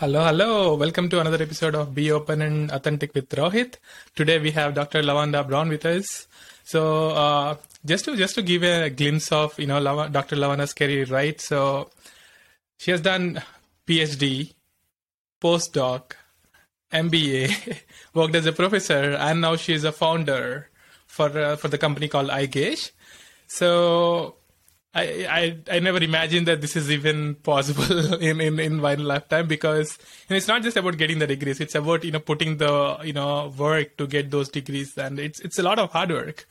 Hello, hello. Welcome to another episode of Be Open and Authentic with Rohit. Today we have Dr. Lavonda Brown with us. So uh, just to just to give a glimpse of you know Lav- Dr. Lavonda's career, right? So she has done PhD, postdoc, MBA, worked as a professor, and now she is a founder for uh, for the company called EyeGage. So I, I I never imagined that this is even possible in, in, in my lifetime because know, it's not just about getting the degrees. It's about you know putting the you know work to get those degrees, and it's it's a lot of hard work.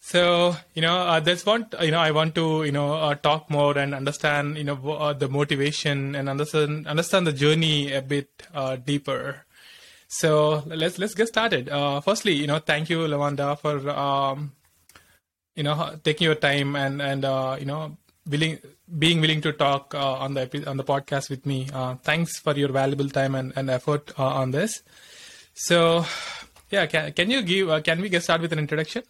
So you know uh, that's what you know I want to you know uh, talk more and understand you know uh, the motivation and understand understand the journey a bit uh, deeper. So let's let's get started. Uh, firstly, you know, thank you, Lavonda, for um, you know taking your time and and uh, you know willing being willing to talk uh, on the on the podcast with me uh, thanks for your valuable time and, and effort uh, on this so yeah can, can you give uh, can we get started with an introduction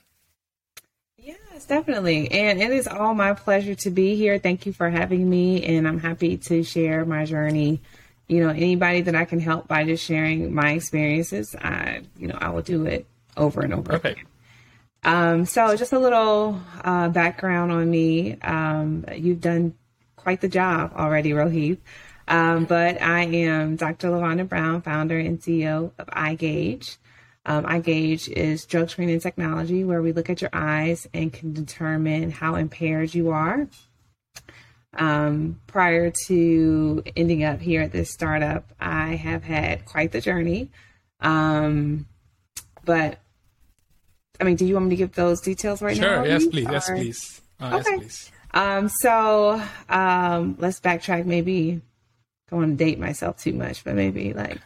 Yes, definitely. And it is all my pleasure to be here. Thank you for having me. And I'm happy to share my journey. You know, anybody that I can help by just sharing my experiences, I, you know, I will do it over and over. perfect Again. Um, so just a little uh, background on me. Um, you've done quite the job already, Rohit. Um, but I am Dr. Lavonda Brown, founder and CEO of EyeGage. Um, EyeGage is drug screening technology where we look at your eyes and can determine how impaired you are. Um, prior to ending up here at this startup, I have had quite the journey. Um, but I mean, do you want me to give those details right sure now? Sure. Yes please yes Or- please uh, Okay. yes please Um, so um, let's backtrack. Maybe I don't want to date myself too much, but maybe like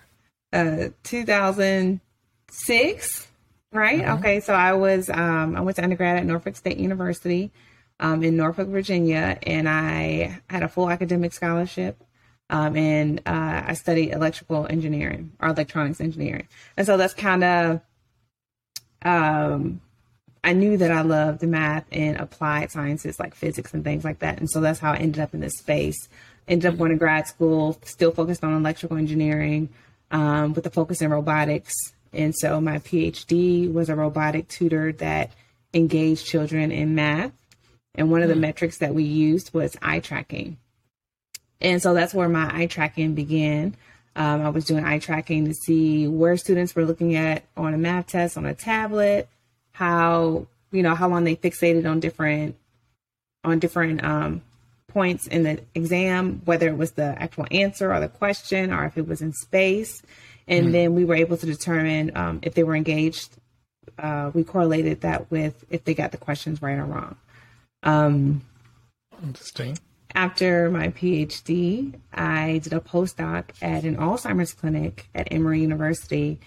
uh, 2006, right? Okay, so I was um, I went to undergrad at Norfolk State University um, in Norfolk, Virginia, and I had a full academic scholarship. Um, and uh, I studied electrical engineering or electronics engineering, and so that's kind of um, I knew that I loved math and applied sciences like physics and things like that. And so that's how I ended up in this space. Ended up going to grad school, still focused on electrical engineering um, with a focus in robotics. And so my PhD was a robotic tutor that engaged children in math. And one of the metrics that we used was eye tracking. And so that's where my eye tracking began. Um, I was doing eye tracking to see where students were looking at on a math test on a tablet, how you know how long they fixated on different on different um, points in the exam, whether it was the actual answer or the question, or if it was in space. And then we were able to determine um, if they were engaged. Uh, we correlated that with if they got the questions right or wrong. Um, interesting after my PhD, I did a postdoc at an Alzheimer's clinic at Emory University,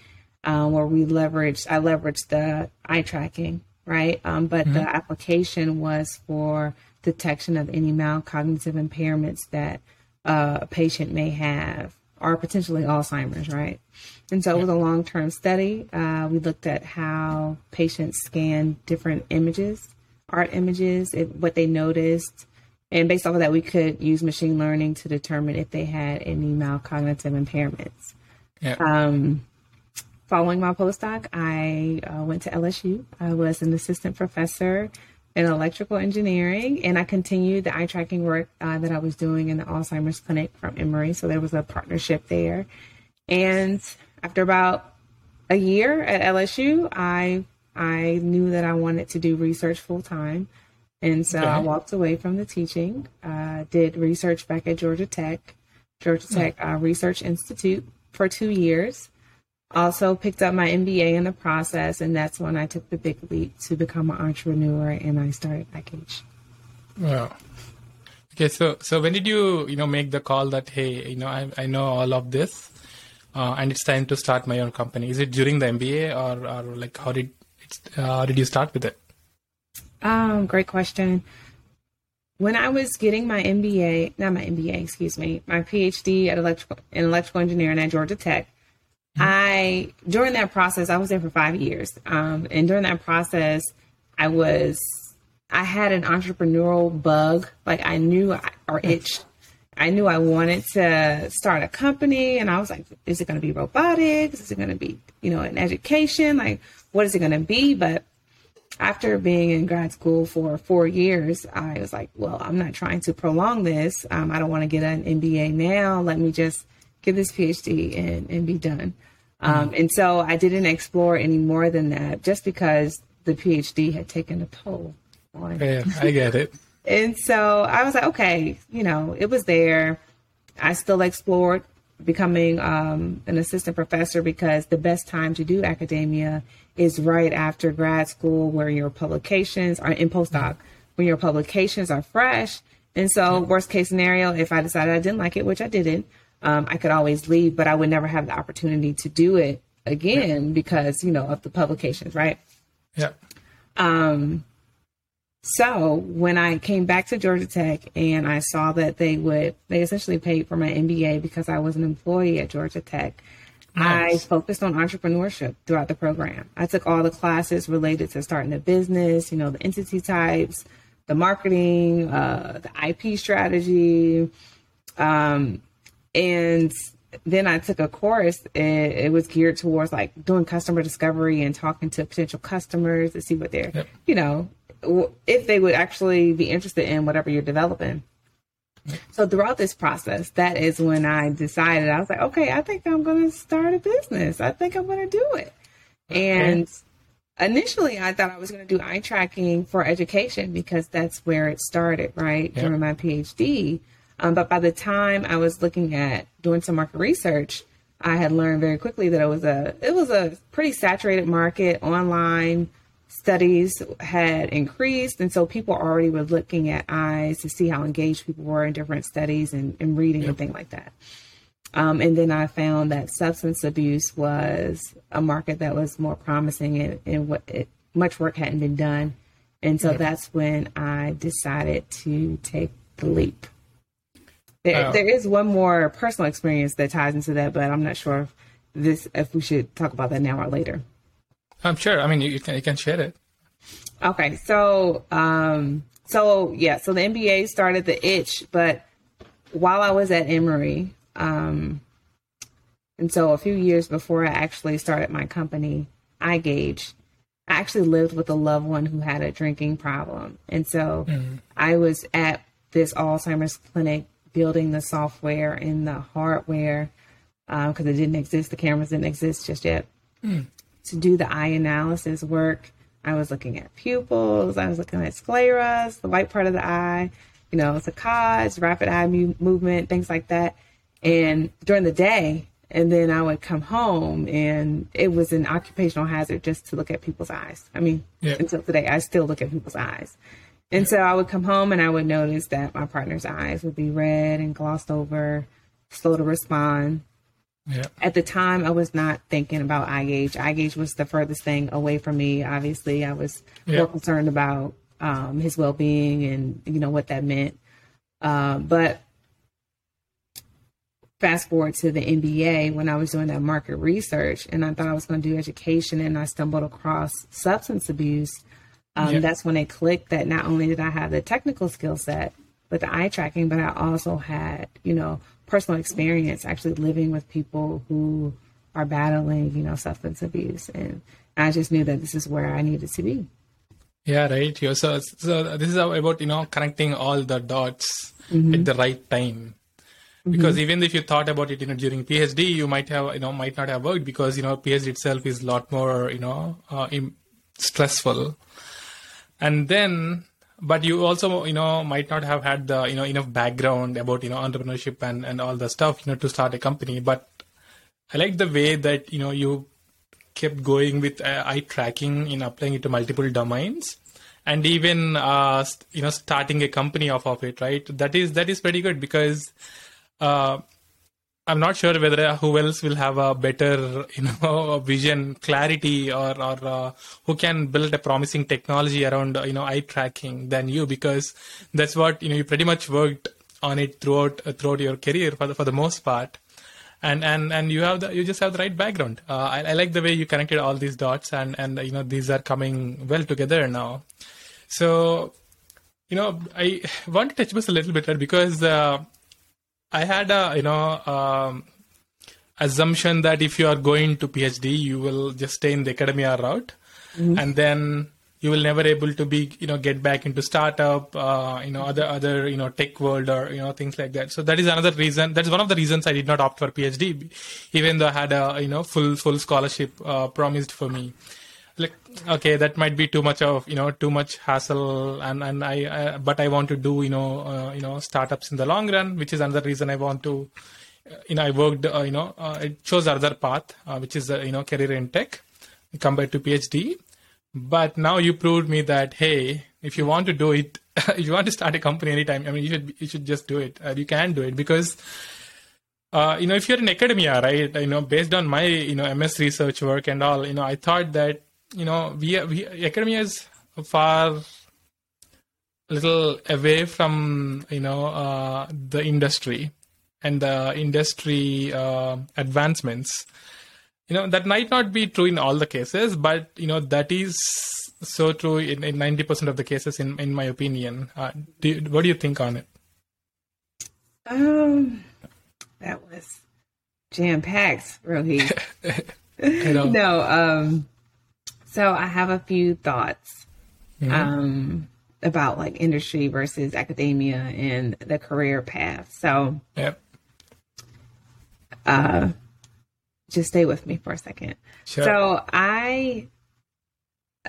um, where we leveraged I leveraged the eye tracking, right? Um, but the application was for detection of any mild cognitive impairments that uh, a patient may have, or potentially Alzheimer's, right? And so it was a long term study. Uh, we looked at how patients scan different images, art images, what they noticed. And based off of that, we could use machine learning to determine if they had any mild cognitive impairments. yeah Um, following my postdoc, I uh, went to LSU. I was an assistant professor in electrical engineering, and I continued the eye tracking work uh, that I was doing in the Alzheimer's clinic from Emory. So there was a partnership there. And after about a year at LSU, I I knew that I wanted to do research full time. And so I walked away from the teaching, uh, did research back at Georgia Tech, Georgia Tech uh, Research Institute for two years. Also picked up my MBA in the process, and that's when I took the big leap to become an entrepreneur and I started EyeGage. Wow. Okay, so so when did you you know make the call that hey you know I I know all of this, uh, and it's time to start my own company? Is it during the MBA or or like how did uh, how did you start with it? Um, great question. When I was getting my MBA, not my MBA, excuse me, my PhD at electrical in electrical engineering at Georgia Tech, I during that process I was there for five years, um, and during that process I was I had an entrepreneurial bug, like I knew I, or itch I knew I wanted to start a company, and I was like, is it going to be robotics? Is it going to be, you know, an education? Like, what is it going to be? But after being in grad school for four years, I was like, well, I'm not trying to prolong this. Um, I don't want to get an MBA now. Let me just get this PhD and, and be done. Um, and so I didn't explore any more than that just because the PhD had taken a toll on. Yeah, I get it. and so I was like, okay, you know, it was there. I still explored becoming um, an assistant professor because the best time to do academia is right after grad school where your publications are in postdoc, when your publications are fresh. And so, worst case scenario, if I decided I didn't like it, which I didn't, um, I could always leave, but I would never have the opportunity to do it again because, you know, of the publications, right? Yeah. Um, so when I came back to Georgia Tech and I saw that they would, they essentially paid for my MBA because I was an employee at Georgia Tech. Nice. I focused on entrepreneurship throughout the program. I took all the classes related to starting a business, you know, the entity types, the marketing, uh, the IP strategy, um, and then I took a course and it was geared towards like doing customer discovery and talking to potential customers to see what they're, yep. you know, if they would actually be interested in whatever you're developing. So throughout this process, that is when I decided I was like, okay, I think I'm going to start a business. I think I'm going to do it. And initially, I thought I was going to do eye tracking for education because that's where it started, right? Yep. During my PhD. Um, but by the time I was looking at doing some market research, I had learned very quickly that it was a it was a pretty saturated market online studies had increased and so people already were looking at eyes to see how engaged people were in different studies and, and reading yep. and things like that um, and then i found that substance abuse was a market that was more promising and, and what it, much work hadn't been done and so yep. that's when i decided to take the leap there, oh. there is one more personal experience that ties into that, but I'm not sure if this if we should talk about that now or later. I'm sure. I mean, you, you can you can share it. Okay, so um, so yeah, so the MBA started the itch, but while I was at Emory, um, and so a few years before I actually started my company, EyeGage, I actually lived with a loved one who had a drinking problem, and so mm-hmm. I was at this Alzheimer's clinic building the software and the hardware because uh, it didn't exist. The cameras didn't exist just yet. Mm. To do the eye analysis work, I was looking at pupils. I was looking at scleras, the white part of the eye, you know, saccades, rapid eye mu- movement, things like that. And during the day, and then I would come home, and it was an occupational hazard just to look at people's eyes. I mean, until today, I still look at people's eyes. And so I would come home and I would notice that my partner's eyes would be red and glossed over, slow to respond. Yeah. At the time, I was not thinking about EyeGage. EyeGage was the furthest thing away from me. Obviously, I was yeah. more concerned about um, his well being and you know what that meant. Uh, but fast forward to the MBA when I was doing that market research, and I thought I was going to do education, and I stumbled across substance abuse um, That's when it clicked that not only did I have the technical skill set with the eye tracking, but I also had, you know, personal experience actually living with people who are battling, you know, substance abuse. And I just knew that this is where I needed to be. Yeah, right. So, so this is about, you know, connecting all the dots mm-hmm. at the right time. Because mm-hmm. even if you thought about it, you know, during PhD, you might have, you know, might not have worked because, you know, PhD itself is a lot more, you know, uh, stressful and then but you also you know might not have had the you know enough background about you know entrepreneurship and and all the stuff you know to start a company. But i like the way that you know you kept going with uh, eye tracking in applying it to multiple domains and even uh, you know starting a company off of it right? That is that is pretty good because uh, I'm not sure whether uh, who else will have a better, you know, vision, clarity, or or uh, who can build a promising technology around, you know, eye tracking than you, because that's what you know. You pretty much worked on it throughout uh, throughout your career for the, for the most part, and and and you have the you just have the right background. Uh, I, I, like the way you connected all these dots, and and you know these are coming well together now. So, you know, I want to touch base a little bit because uh, I had a you know um, assumption that if you are going to PhD, you will just stay in the academia route, mm-hmm. and then you will never able to be you know get back into startup uh, you know other other you know tech world or you know things like that. So that is another reason that's one of the reasons i did not opt for phd even though i had a you know full full scholarship uh, promised for me like okay that might be too much of you know too much hassle and and i, I but i want to do you know uh, you know startups in the long run which is another reason i want to uh, you know i worked uh, you know uh, it chose another path uh, which is you know career in tech compared to phd but now you proved me that hey if you want to do it if you want to start a company anytime i mean you should you should just do it you can do it because uh, you know, if you're in academia, right, you know, based on my, you know, MS research work and all, you know, I thought that you know, we, we academia is far little away from you know uh, the industry and the industry uh, advancements. You know that might not be true in all the cases, but you know that is so true in ninety percent of the cases, in in my opinion. Uh, do, what do you think on it? Um, that was jam packed, Rohit. no, um, so I have a few thoughts mm-hmm. um, about like industry versus academia and the career path. So, yep. Uh, just stay with me for a second. Sure. So I,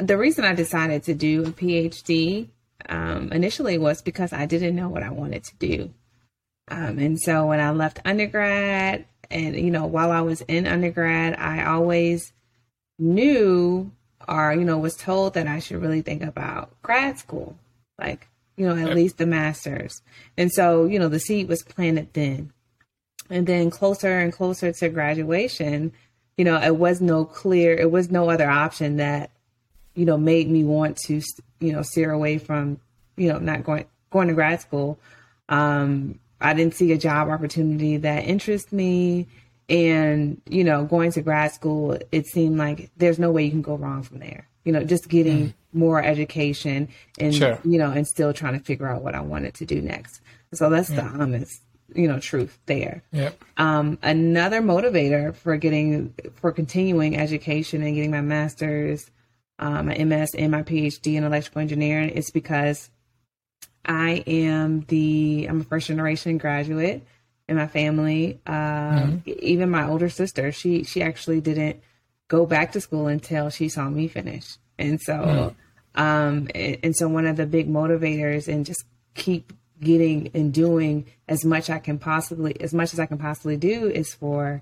the reason I decided to do a PhD um, initially was because I didn't know what I wanted to do. Um, and so when I left undergrad, and you know, while I was in undergrad, I always knew or, you know, was told that I should really think about grad school, like, you know, at yep. least the master's. And so, you know, the seed was planted then. And then closer and closer to graduation, you know, it was no clear, it was no other option that, you know, made me want to, you know, steer away from, you know, not going, going to grad school. Um, I didn't see a job opportunity that interests me and you know going to grad school it seemed like there's no way you can go wrong from there you know just getting mm. more education and sure. you know and still trying to figure out what i wanted to do next so that's yeah. the honest you know truth there yep. um, another motivator for getting for continuing education and getting my master's um, my ms and my phd in electrical engineering is because i am the i'm a first generation graduate in my family. Um, mm-hmm. Even my older sister, she she actually didn't go back to school until she saw me finish, and so mm-hmm. um, and, and so one of the big motivators and just keep getting and doing as much I can possibly as much as I can possibly do is for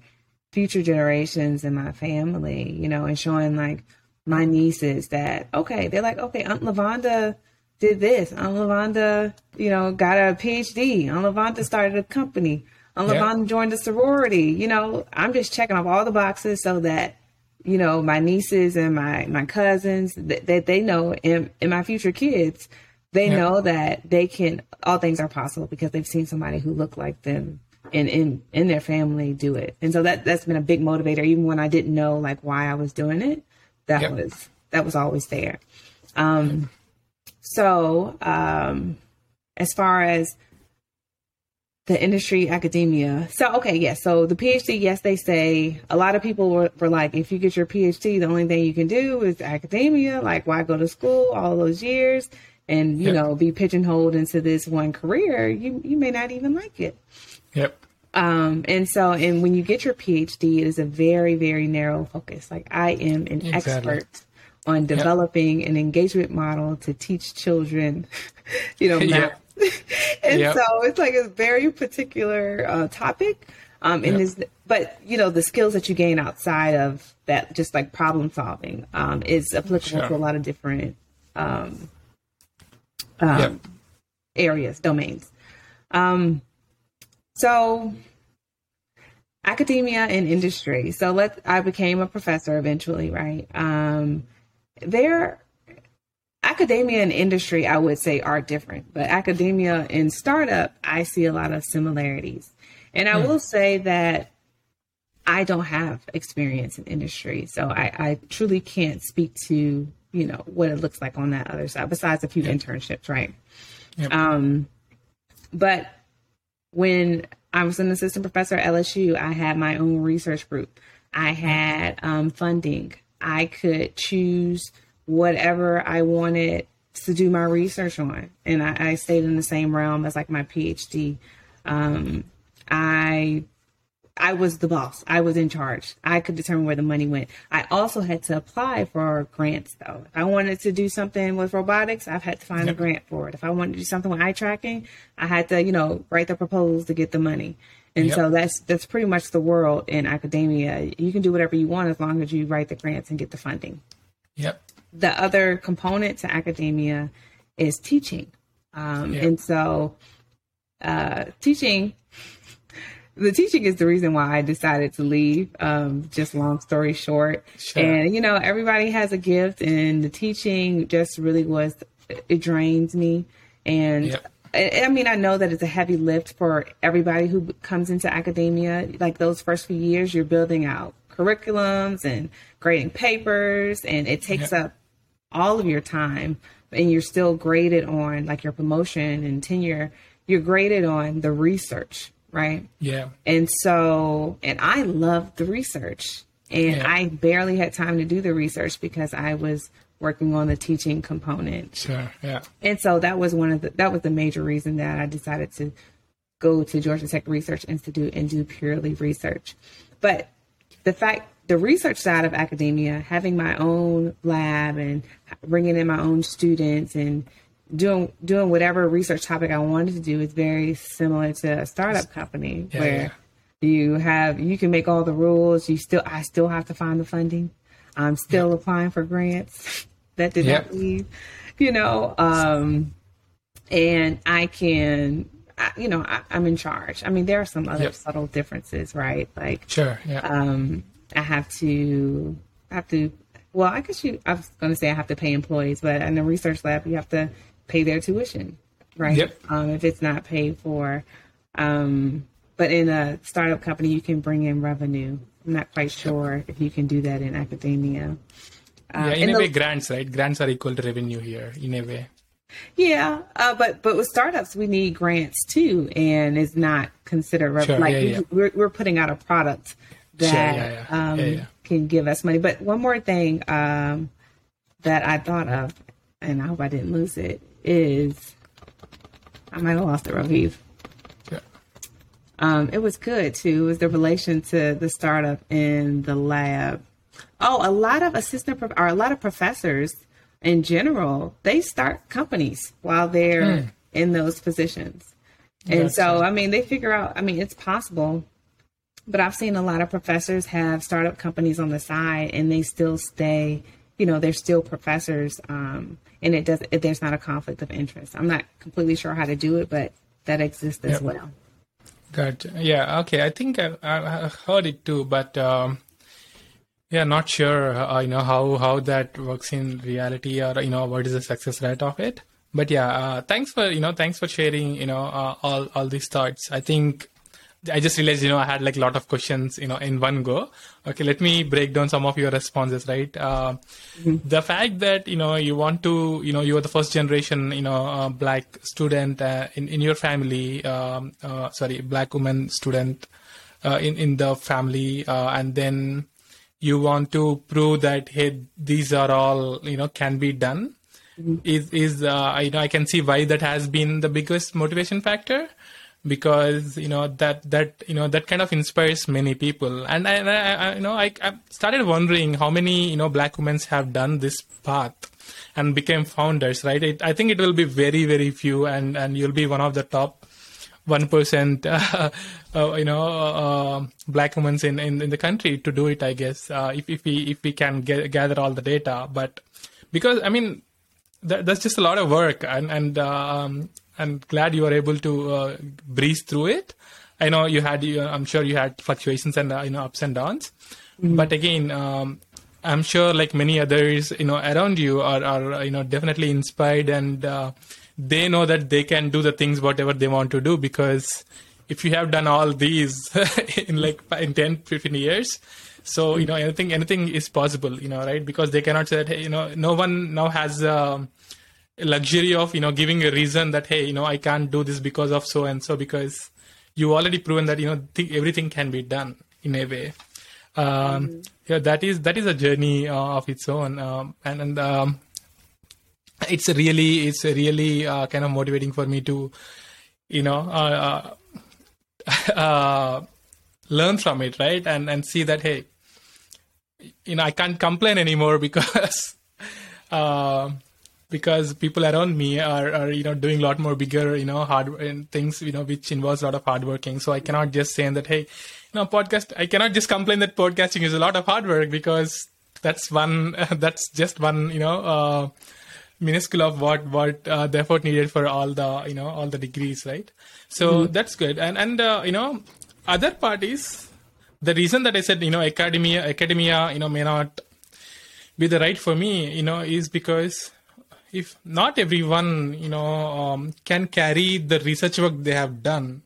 future generations in my family, you know, and showing like my nieces that okay, they're like okay, Aunt Lavonda did this. Aunt Lavonda, you know, got a PhD. Aunt Lavonda started a company. Aunt yep. Lavonda joined a sorority. You know, I'm just checking off all the boxes so that, you know, my nieces and my, my cousins, that, that they know, and, and my future kids, they know that they can, all things are possible because they've seen somebody who looked like them in, in, in their family do it. And so that, that's been a big motivator. Even when I didn't know like why I was doing it, that was, that was always there. Um, so, um, as far as the industry academia. So, okay, yes. So the PhD, yes, they say a lot of people were, were, like, if you get your PhD, the only thing you can do is academia. Like, why go to school all those years and, you yep. know, be pigeonholed into this one career? You, you may not even like it. Yep. Um, and so, and when you get your PhD, it is a very, very narrow focus. Like, I am an exactly. expert on developing yep. an engagement model to teach children, you know, math, and yep. so it's like a very particular uh, topic. Um, and yep. but you know, the skills that you gain outside of that, just like problem solving, um, is applicable sure. to a lot of different um, um, yep. areas, domains. Um, so academia and industry. So let I became a professor eventually, right? Um, there academia and industry, I would say, are different, but academia and startup, I see a lot of similarities. And I mm. will say that I don't have experience in industry, so I, I, truly can't speak to you know what it looks like on that other side. Besides a few yep. internships, right? Yep. Um, but when I was an assistant professor at LSU, I had my own research group. I had um, funding. I could choose whatever I wanted to do my research on, and I, I stayed in the same realm as like my PhD. Um, I I was the boss. I was in charge. I could determine where the money went. I also had to apply for grants though. If I wanted to do something with robotics, I've had to find yep. a grant for it. If I wanted to do something with eye tracking, I had to, you know, write the proposal to get the money. And yep. so that's that's pretty much the world in academia. You can do whatever you want as long as you write the grants and get the funding. Yep. The other component to academia is teaching. Um, yep. And so uh, teaching the teaching is the reason why I decided to leave. Um, just long story short. Sure. And, you know, everybody has a gift, and the teaching just really was, it drains me. And yep. I, I mean, I know that it's a heavy lift for everybody who comes into academia. Like those first few years, you're building out curriculums and grading papers, and it takes yep. up all of your time. And you're still graded on like your promotion and tenure. You're graded on the research right? Yeah. And so, and I loved the research, and yeah. I barely had time to do the research because I was working on the teaching component. Sure. Yeah. And so that was one of the that was the major reason that I decided to go to Georgia Tech Research Institute and do purely research. But the fact the research side of academia, having my own lab and bringing in my own students and doing doing whatever research topic I wanted to do is very similar to a startup company yeah, where yeah. you have you can make all the rules. You still I still have to find the funding. I'm still yeah. applying for grants that did not leave. You know, um, and I can. I, you know, I, am in charge. I mean, there are some other yep. subtle differences, right? Like, sure, yeah. Um, I have to I have to well, I guess you, I was going to say I have to pay employees, but in the research lab, you have to pay their tuition, right? Yep. Um, if it's not paid for. Um, but in a startup company, you can bring in revenue. I'm not quite sure if you can do that in academia. Uh, yeah, in a the, way, grants, right? Grants are equal to revenue here, in a way. Yeah, uh, but but with startups, we need grants too, and it's not considered revenue. Sure, like yeah, yeah. We're, we're putting out a product that sure, um, can give us money. But one more thing um, that I thought of, and I hope I didn't lose it, is I might have lost it, Raviv. Yeah. Um, it was good too. It was the relation to the startup in the lab. Oh, a lot of assistant prof- or a lot of professors in general, they start companies while they're mm. in those positions. And That's so, I mean, they figure out, I mean, it's possible, but I've seen a lot of professors have startup companies on the side and they still stay, you know, they're still professors. Um, and it does it, there's not a conflict of interest. I'm not completely sure how to do it, but that exists as yep. well. Gotcha. Yeah. Okay. I think I, I heard it too, but um, yeah, not sure. Uh, you know how how that works in reality, or you know what is the success rate of it. But yeah, uh, thanks for you know thanks for sharing you know uh, all all these thoughts. I think I just realized, you know, I had like a lot of questions, you know, in one go. Okay, let me break down some of your responses, right? Uh, mm-hmm. The fact that, you know, you want to, you know, you are the first generation, you know, uh, black student uh, in, in your family, um, uh, sorry, black woman student uh, in, in the family. Uh, and then you want to prove that, hey, these are all, you know, can be done. Mm-hmm. Is, is, I know, I can see why that has been the biggest motivation factor because you know that that you know that kind of inspires many people and I, I, I you know I, I, started wondering how many you know black women have done this path and became founders right it, i think it will be very very few and and you'll be one of the top one percent uh, uh, you know uh, black women in, in, in the country to do it i guess uh, if, if we if we can get, gather all the data but because i mean that, that's just a lot of work and and um, I'm glad you were able to uh, breeze through it. I know you had, I'm sure you had fluctuations and uh, you know ups and downs, mm-hmm. but again, um, I'm sure like many others, you know, around you are, are you know definitely inspired and uh, they know that they can do the things whatever they want to do because if you have done all these in like in 10 15 years so you know anything anything is possible you know right because they cannot say that hey, you know no one now has um, luxury of you know giving a reason that hey you know i can't do this because of so and so because you already proven that you know th- everything can be done in a way. Um, mm-hmm. Yeah, that is that is a journey uh, of its own, um, and and um, it's really it's really uh, kind of motivating for me to, you know, uh, uh, uh learn from it, right, and and see that hey, you know, I can't complain anymore because. Uh, because people around me are, are you know doing a lot more bigger you know hard things you know which involves a lot of hard working so i cannot just say that hey you know podcast i cannot just complain that podcasting is a lot of hard work because that's one that's just one you know uh, minuscule of what what uh, the effort needed for all the you know all the degrees right so mm-hmm. that's good and and uh, you know other parties the reason that i said you know academia academia you know may not be the right for me you know is because if not everyone you know um, can carry the research work they have done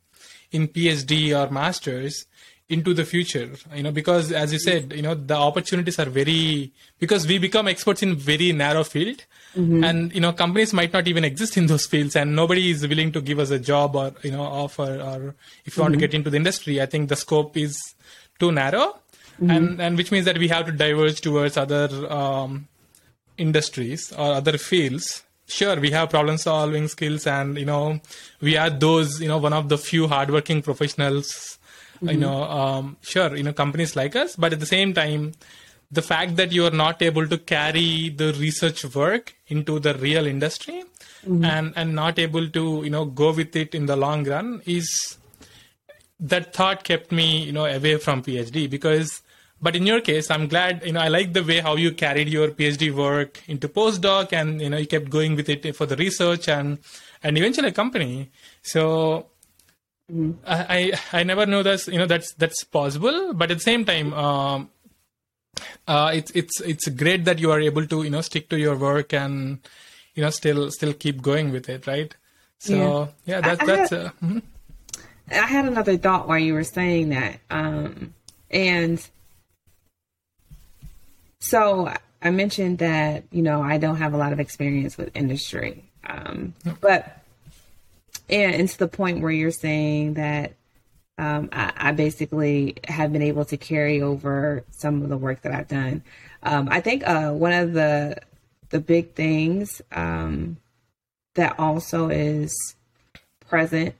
in phd or masters into the future you know because as you said you know the opportunities are very because we become experts in very narrow field mm-hmm. and you know companies might not even exist in those fields and nobody is willing to give us a job or you know offer or if you mm-hmm. want to mm-hmm. get into the industry i think the scope is too narrow mm-hmm. and and which means that we have to diverge towards other um, industries or other fields sure we have problem solving skills and you know we are those you know one of the few hardworking professionals mm-hmm. you know um, sure you know companies like us but at the same time the fact that you are not able to carry the research work into the real industry mm-hmm. and and not able to you know go with it in the long run is that thought kept me you know away from phd because but in your case i'm glad you know i like the way how you carried your phd work into postdoc and you know you kept going with it for the research and and eventually a company so mm. I, I i never know that you know that's that's possible but at the same time um, uh, it's it's it's great that you are able to you know stick to your work and you know still still keep going with it right so yeah, yeah that, that's had, uh, mm-hmm. I had another thought while you were saying that um, and so I mentioned that, you know, I don't have a lot of experience with industry. Um, but, and it's the point where you're saying that um, I, I, basically have been able to carry over some of the work that I've done. Um, I think uh, one of the the big things um, that also is present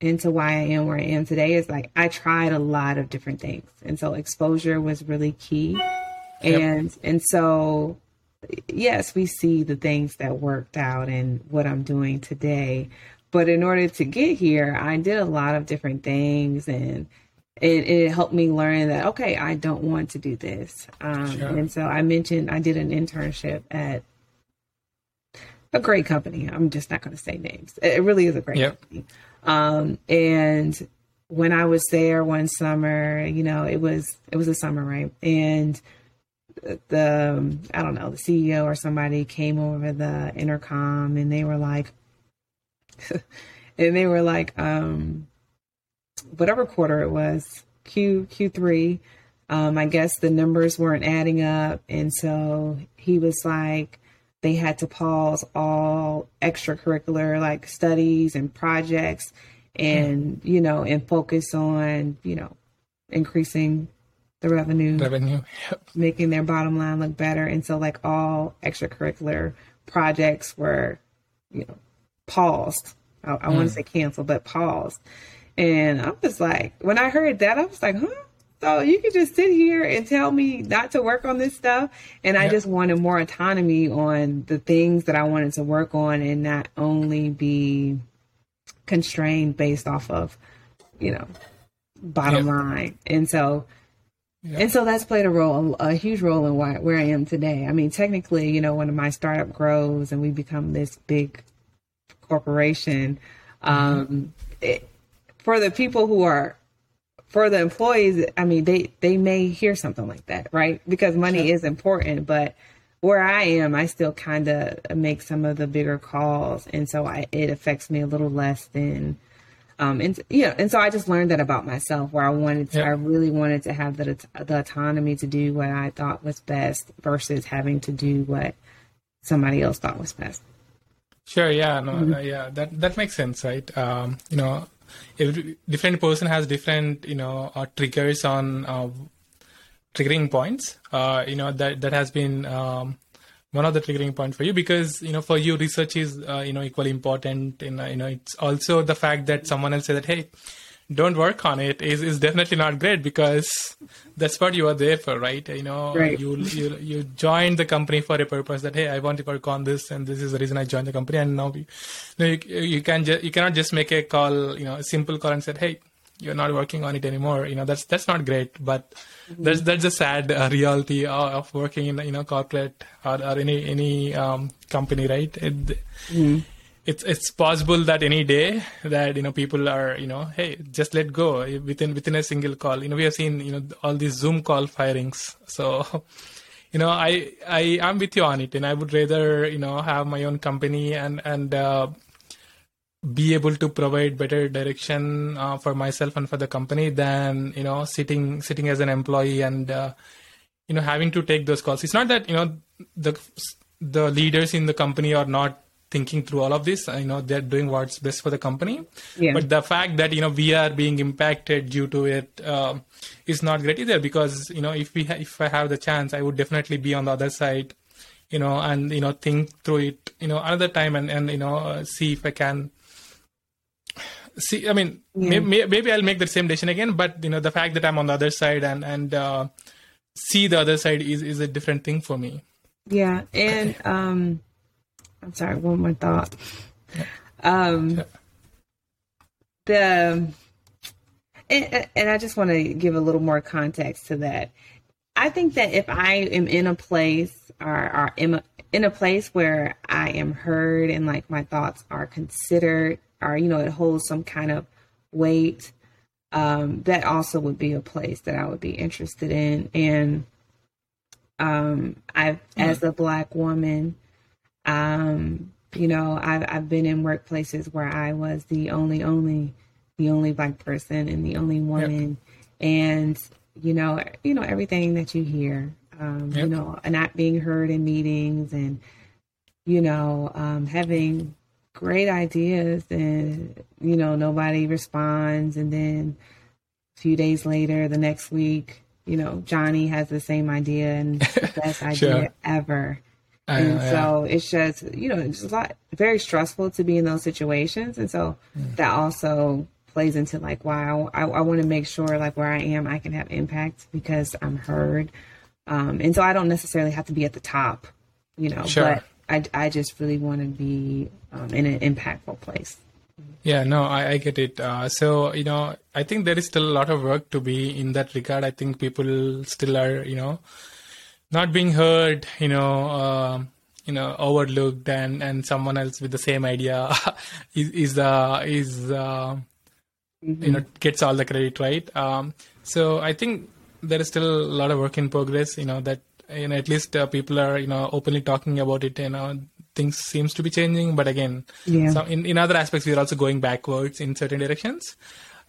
into why I am where I am today is like I tried a lot of different things, and so exposure was really key. And and so yes we see the things that worked out and what i'm doing today but in order to get here i did a lot of different things and it, it helped me learn that okay i don't want to do this. Um, sure. and so i mentioned i did an internship at a great company. I'm just not going to say names. It really is a great yep. company. Um, and when i was there one summer you know it was it was a summer right? And the um, I don't know the CEO or somebody came over the intercom and they were like, and they were like, um, whatever quarter it was, Q Q three. Um, I guess the numbers weren't adding up, and so he was like, they had to pause all extracurricular like studies and projects, and you know, and focus on you know increasing the revenue, revenue, yep. making their bottom line look better. And so, like all extracurricular projects were, you know, paused. I, I mm. want to say canceled, but paused. And I was like, when I heard that, I was like, huh? So you could just sit here and tell me not to work on this stuff. And yep. I just wanted more autonomy on the things that I wanted to work on and not only be constrained based off of, you know, bottom yep. line. And so yeah. And so that's played a role, a huge role in why, where I am today. I mean, technically, you know, when my startup grows and we become this big corporation, um, it, for the people who are, for the employees, I mean, they, they may hear something like that, right? Because money sure. is important, but where I am, I still kind of make some of the bigger calls. And so I, it affects me a little less than, um, and you know, and so I just learned that about myself, where I wanted to, I really wanted to have the the autonomy to do what I thought was best versus having to do what somebody else thought was best. Sure. Yeah. No. Mm-hmm. Uh, yeah. That that makes sense, right? Um, you know, every different person has different you know uh, triggers on uh, triggering points. Uh, you know that that has been um, one of the triggering point for you because you know for you research is uh, you know equally important. In, you know it's also the fact that someone else said that hey don't work on it is, is definitely not great because that's what you are there for, right? You know, right. you you you joined the company for a purpose that hey, I want to work on this, and this is the reason I joined the company. And now you, you, you, you can ju- you cannot just make a call, you know, a simple call and said, hey, you're not working on it anymore. You know, that's that's not great, but mm-hmm. that's that's a sad uh, reality of, of, working in you know corporate or, or any any um, company, right? It, mm-hmm it's it's possible that any day that you know people are you know hey just let go within within a single call. You know we have seen you know all these zoom call firings. So you know i i am with you on it and i would rather you know have my own company and and uh, be able to provide better direction uh, for myself and for the company than you know sitting sitting as an employee and uh, you know having to take those calls. It's not that you know the the leaders in the company are not thinking through all of this. You know, they're doing what's best for the company. Yeah. But the fact that you know we are being impacted due to it uh, is not great either. Because you know, if we ha- if I have the chance, I would definitely be on the other side. You know, and you know, think through it. You know, another time and and you know, uh, see if I can. See, I mean, yeah. maybe, maybe I'll make the same decision again. But you know, the fact that I'm on the other side and and uh, see the other side is is a different thing for me. Yeah, and um I'm sorry, one more thought. Um, the and, and I just want to give a little more context to that. I think that if I am in a place or, or in, a, in a place where I am heard and like my thoughts are considered or, you know, it holds some kind of weight, um, that also would be a place that I would be interested in. And um, I, mm-hmm. as a black woman, um, you know, I've I've been in workplaces where I was the only only the only black person and the only woman, yep. and you know, you know everything that you hear, um, yep. you know, not being heard in meetings and you know, um, having great ideas and you know nobody responds, and then a few days later, the next week, you know, Johnny has the same idea and the best idea sure. ever and know, so yeah. it's just you know it's a lot very stressful to be in those situations and so mm. that also plays into like wow I, I want to make sure like where I am I can have impact because I'm heard um, and so I don't necessarily have to be at the top you know sure. but I, I just really want to be um, in an impactful place yeah no I, I get it uh, so you know I think there is still a lot of work to be in that regard I think people still are you know not being heard, you know, uh, you know, overlooked, and and someone else with the same idea is is uh, is uh, mm-hmm. you know gets all the credit, right? Um, so I think there is still a lot of work in progress. You know that you know at least uh, people are you know openly talking about it. You know things seems to be changing, but again, yeah. so in in other aspects we are also going backwards in certain directions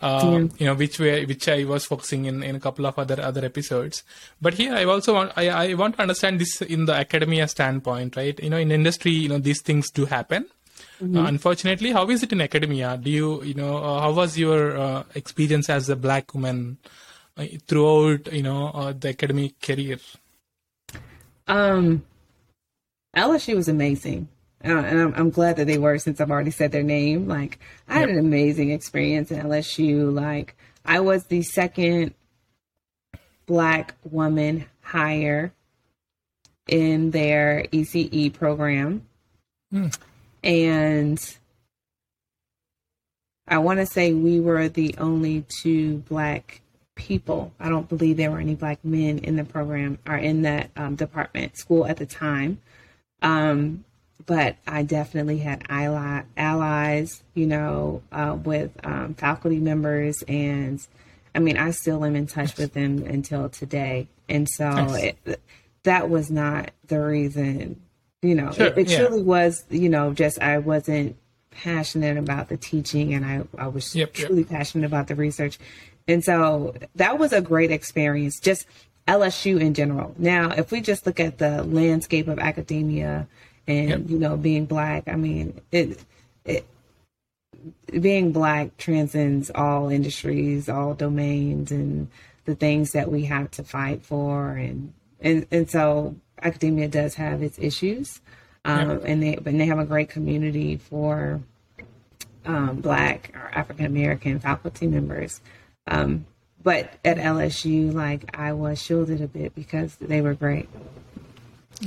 uh, you know which way which I was focusing in in a couple of other other episodes. But here I also want I, I want to understand this in the academia standpoint, right? You know, in industry, you know, these things do happen. Mm-hmm. Uh, unfortunately, how is it in academia? Do you you know uh, how was your uh, experience as a black woman uh, throughout you know uh, the academic career? Um, LSU was amazing. Uh, and I'm, I'm, glad that they were since I've already said their name. Like, I yep. had an amazing experience at LSU. Like, I was the second black woman hire in their ECE program. Mm. And I want to say we were the only two black people. I don't believe there were any black men in the program or in that um, department school at the time. Um, but I definitely had ally, allies, you know, uh, with um, faculty members. And I mean, I still am in touch with them until today. And so nice. it, that was not the reason, you know, sure, it, it yeah. truly was, you know, just I wasn't passionate about the teaching and I, I was yep, truly yep. passionate about the research. And so that was a great experience, just LSU in general. Now, if we just look at the landscape of academia, and yep. you know being black i mean it it being black transcends all industries, all domains, and the things that we have to fight for, and and and so academia does have its issues, um, yeah. and they but they have a great community for um, black or African American faculty members. Um, but at LSU, like I was shielded a bit because they were great.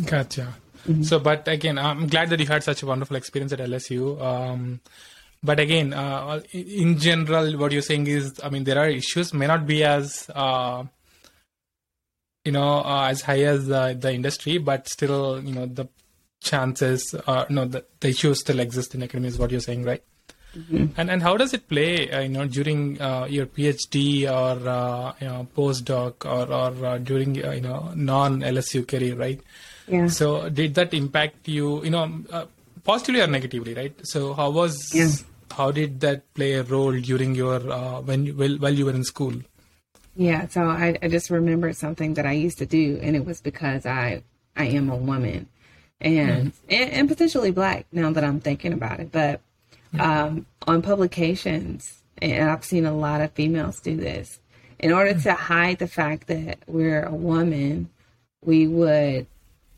Gotcha. Mm-hmm. So, but again, I'm glad that you had such a wonderful experience at LSU. Um, but again, uh, in general, what you're saying is, I mean, there are issues may not be as uh, you know uh, as high as the, the industry, but still, you know, the chances, uh, no, the, the issues still exist in academia. Is what you're saying, right? Mm-hmm. And and how does it play, uh, you know, during uh, your PhD or uh, you know postdoc or or uh, during uh, you know non LSU career, right? Yeah. So did that impact you, you know, uh, positively or negatively, right? So how was yeah. how did that play a role during your when you, while, while you were in school? Yeah. So I, I just remembered something that I used to do, and it was because I I am a woman, and, mm. and and potentially black now that I'm thinking about it, but um, on publications, and I've seen a lot of females do this. In order to hide the fact that we're a woman, we would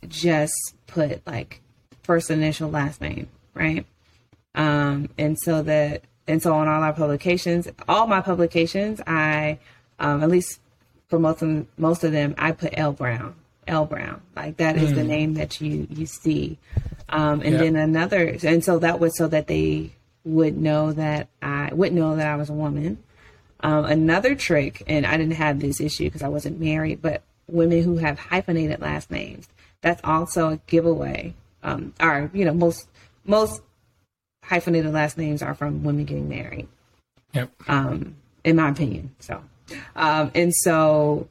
just put like first initial, last name, right? Um, and so that, and so on all our publications, all my publications, I, um, at least for most of most of them, I put L Brown, L Brown, like that is mm. the name that you you see. Um, and then another, and so that was so that they would know that I would know that I was a woman. Um, another trick, and I didn't have this issue because I wasn't married, but women who have hyphenated last names, that's also a giveaway. Um, or you know, most most hyphenated last names are from women getting married. Yep. Um, in my opinion. So, um, and so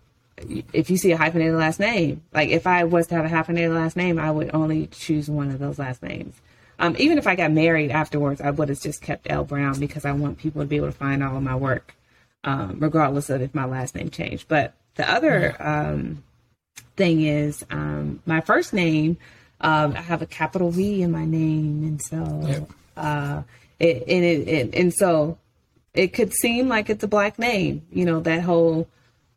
if you see a hyphenated last name, like if I was to have a hyphenated last name, I would only choose one of those last names. Um, even if I got married afterwards, I would have just kept L Brown because I want people to be able to find all of my work, um, regardless of if my last name changed. But the other um, thing is um, my first name. Um, I have a capital V in my name, and so yep. uh, it, and it, it, and so it could seem like it's a black name. You know that whole.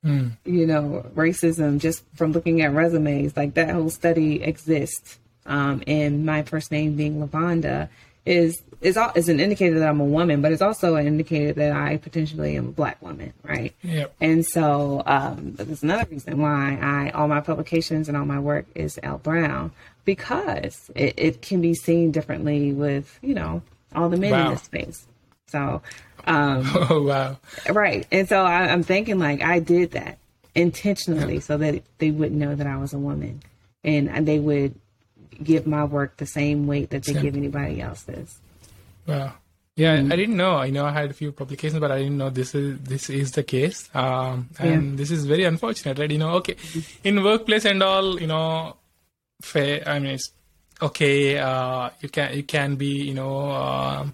Mm. You know, racism just from looking at resumes, like that whole study exists um, and my first name being Lavonda is is all, is an indicator that I'm a woman, but it's also an indicator that I potentially am a black woman, right? Yep. And so um, that's another reason why I all my publications and all my work is L Brown because it, it can be seen differently with you know all the men wow. in this space. So, um, oh wow, right. And so I, I'm thinking like I did that intentionally so that they wouldn't know that I was a woman, and they would give my work the same weight that they same. give anybody else's. Wow. Yeah, mm-hmm. I didn't know. I know I had a few publications, but I didn't know this is this is the case. Um, and yeah. this is very unfortunate, right? You know, okay, in workplace and all, you know, fair. I mean, it's okay. Uh, you can you can be, you know, uh,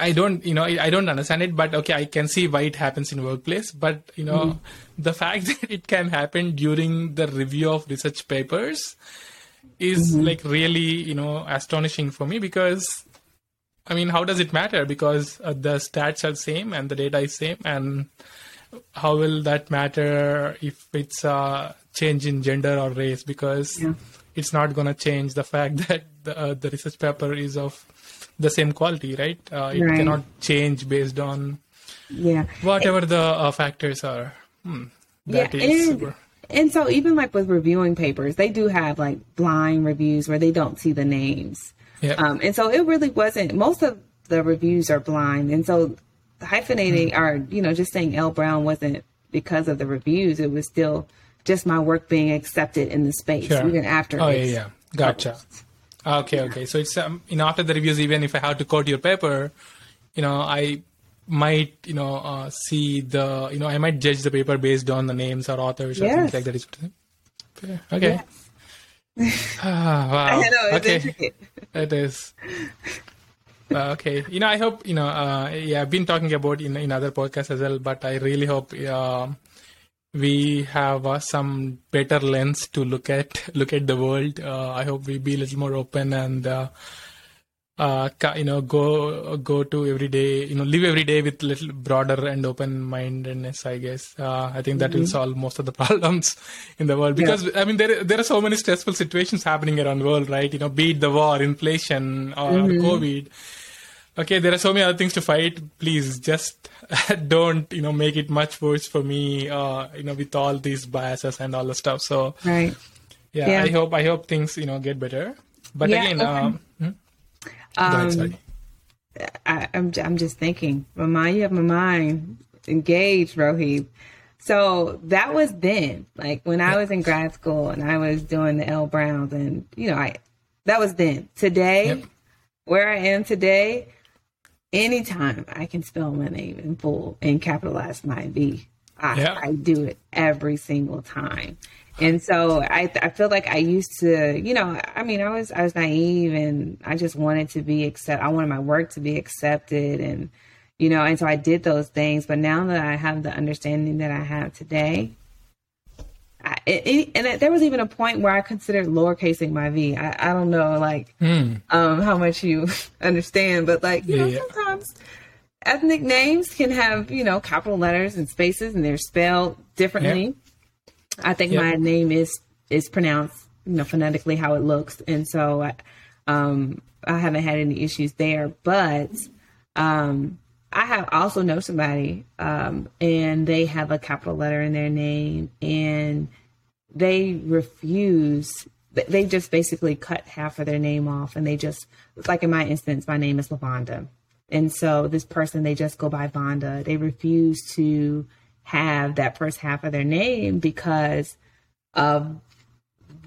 I don't, you know, I don't understand it, but okay, I can see why it happens in workplace. But you know, mm. The fact that it can happen during the review of research papers is mm-hmm. like really, you know, astonishing for me because, I mean, how does it matter? Because uh, the stats are same and the data is same, and how will that matter if it's a change in gender or race? Because yeah. it's not going to change the fact that the, uh, the research paper is of the same quality, right? Uh, it right. cannot change based on yeah whatever the uh, factors are. Hmm, yeah, and, and so even like with reviewing papers, they do have like blind reviews where they don't see the names. Yeah. Um, and so it really wasn't. Most of the reviews are blind, and so hyphenating mm. or you know just saying L Brown wasn't because of the reviews. It was still just my work being accepted in the space sure. even after. Oh yeah, yeah, gotcha. Okay, okay. So it's um, you know after the reviews, even if I have to quote your paper, you know I might you know uh, see the you know I might judge the paper based on the names or authors or yes. things like that. Okay. Yes. ah, wow. Know, okay. it is. Uh, okay. You know, I hope you know. Uh, yeah, I've been talking about in in other podcasts as well, but I really hope. Uh, we have uh, some better lens to look at look at the world. Uh, I hope we be a little more open and uh, you know, go go to every day, you know, live every day with little broader and open mindedness. I guess uh, I think that mm-hmm. will solve most of the problems in the world because yeah. I mean there there are so many stressful situations happening around the world, right? You know, be it the war, inflation, or mm-hmm. COVID. Okay, there are so many other things to fight. Please just don't you know make it much worse for me. Uh, you know, with all these biases and all the stuff. So right. Yeah, yeah. I hope I hope things you know get better. But yeah, again, okay. um, hmm? Um, I, am I'm, I'm just thinking. My mind, you have my mind engaged, Rohit. So that was then, like when I was in grad school and I was doing the L Browns, and you know, I that was then. Today, yep. where I am today, anytime I can spell my name in full and capitalize my V, I, yep. I do it every single time. And so I, I feel like I used to, you know, I mean, I was, I was naive and I just wanted to be accept. I wanted my work to be accepted and, you know, and so I did those things. But now that I have the understanding that I have today, I, it, and it, there was even a point where I considered lowercasing my V. I, I don't know, like, mm. um, how much you understand, but like, you yeah, know, sometimes ethnic names can have, you know, capital letters and spaces and they're spelled differently. Yeah. I think yep. my name is is pronounced, you know, phonetically how it looks, and so I, um, I haven't had any issues there. But um, I have also know somebody, um, and they have a capital letter in their name, and they refuse. They just basically cut half of their name off, and they just like in my instance, my name is Lavonda, and so this person they just go by Vonda. They refuse to have that first half of their name because of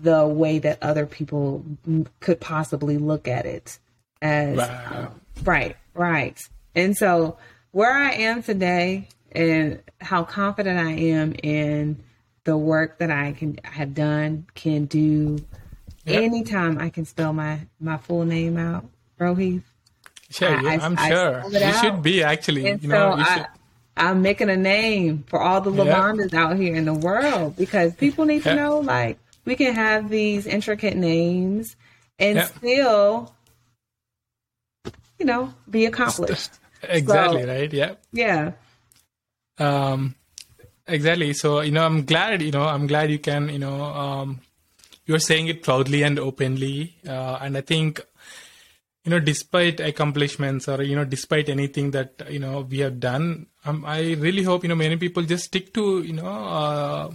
the way that other people could possibly look at it as wow. right right and so where i am today and how confident i am in the work that i can have done can do yep. anytime i can spell my my full name out rohit Sure, I, am sure. You should be actually. And you know, so I, I'm making a name for all the Lavondas out here in the world because people need to know like we can have these intricate names and still, you know, be accomplished. Exactly so, right. Yeah. Yeah. Um, exactly. So you know, I'm glad. You know, I'm glad you can. You know, um, you're saying it proudly and openly, uh, and I think you know despite accomplishments or you know despite anything that you know we have done um, i really hope you know many people just stick to you know uh,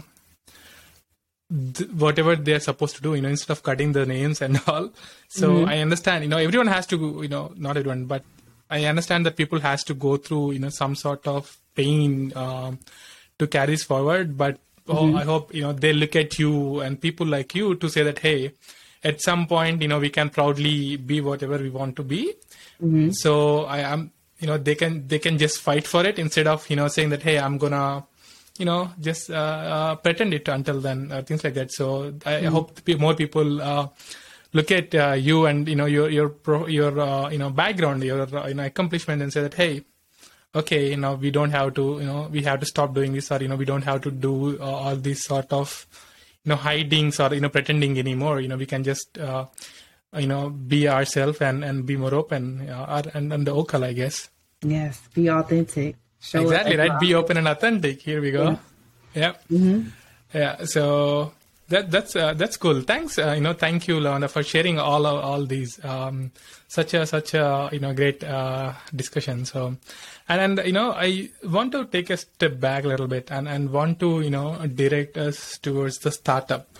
th- whatever they're supposed to do you know instead of cutting the names and all so mm-hmm. i understand you know everyone has to you know not everyone but i understand that people has to go through you know some sort of pain um, to carry this forward but oh, mm-hmm. oh, i hope you know they look at you and people like you to say that hey at some point, you know, we can proudly be whatever we want to be. Mm-hmm. So I am, you know, they can they can just fight for it instead of you know saying that hey, I'm gonna you know just uh, uh, pretend it until then uh, things like that so i mm-hmm. hope more people uh, look at uh, you and you know your your pro, your uh, you know background your you know accomplishment and say that hey okay you know we don't have to you know we have to stop doing this or you know we don't have to do all these sort of know hidings or you know pretending anymore. You know we can just uh, you know be ourselves and and be more open uh, and and the vocal i guess. Yes be authentic. Show exactly right? Be open and authentic. Here we go. Yeah. Yeah, mm-hmm. yeah. so that that's uh, that's cool. Thanks uh, you know thank you Lavonda for sharing all all these um, such a such a you know great uh, discussion. So and, and you know i want to take a step back a little bit and, and want to you know direct us towards the startup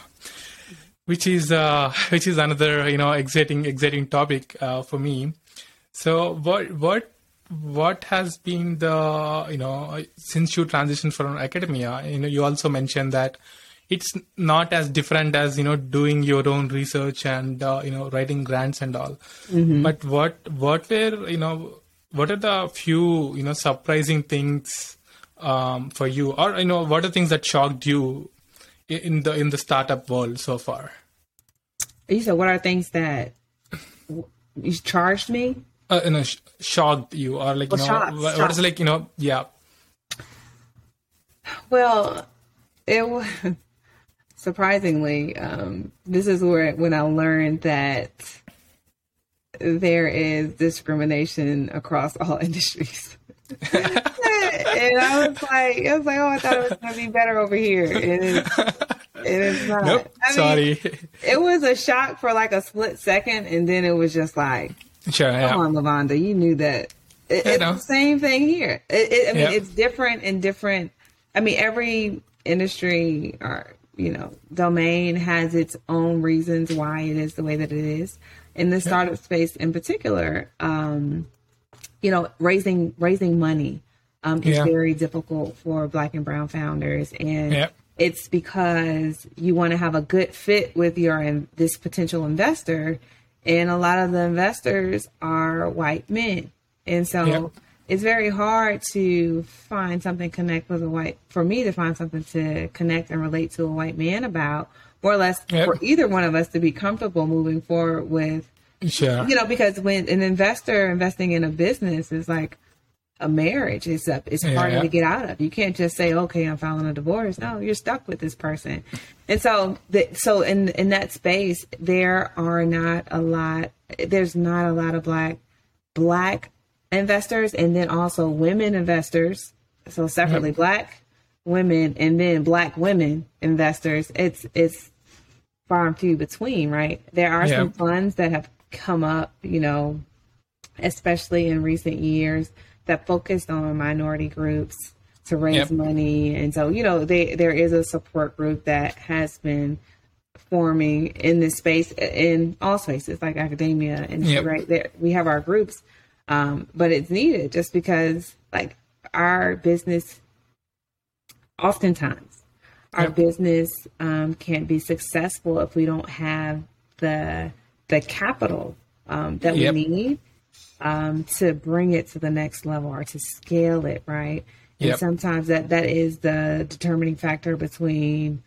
which is uh, which is another you know exciting exciting topic uh, for me so what what what has been the you know since you transitioned from academia you know you also mentioned that it's not as different as you know doing your own research and uh, you know writing grants and all mm-hmm. but what what were you know what are the few you know surprising things um, for you, or you know what are things that shocked you in the in the startup world so far? You said what are things that you charged me? Uh, you know, sh- shocked you, or like you know, shocked, what, what is like you know, yeah. Well, it was surprisingly. Um, this is where when I learned that there is discrimination across all industries. and I was like, I was like, oh, I thought it was gonna be better over here. And it's, it is not. Nope. I mean, Sorry. it was a shock for like a split second, and then it was just like, Sure. Yeah. come on, Lavonda, you knew that. It, it's know. the same thing here. It, it, I mean, Yep. it's different in different. I mean, every industry or you know domain has its own reasons why it is the way that it is. In the startup space, in particular, um, you know, raising raising money um, is Yeah. very difficult for Black and Brown founders, and Yep. it's because you want to have a good fit with your in, this potential investor, and a lot of the investors are white men, and so Yep. it's very hard to find something connect with a white for me to find something to connect and relate to a white man about, more or less Yep. for either one of us to be comfortable moving forward with Sure. you know, because when an investor investing in a business is like a marriage, it's up, it's Yeah, harder to get out of. You can't just say, "Okay, I'm filing a divorce." No, you're stuck with this person, and so, the, so in in that space, there are not a lot. There's not a lot of black black investors, and then also women investors. So separately, black women and then black women investors. It's it's far and few between, right? There are Yeah. some funds that have come up, you know, especially in recent years that focused on minority groups to raise Yep. money. And so, you know, they, there is a support group that has been forming in this space in all spaces like academia and Yep. right there we have our groups um, but it's needed just because like our business oftentimes our Yep. business um, can't be successful if we don't have the the capital um, that Yep. we need um, to bring it to the next level or to scale it right and Yep. sometimes that that is the determining factor between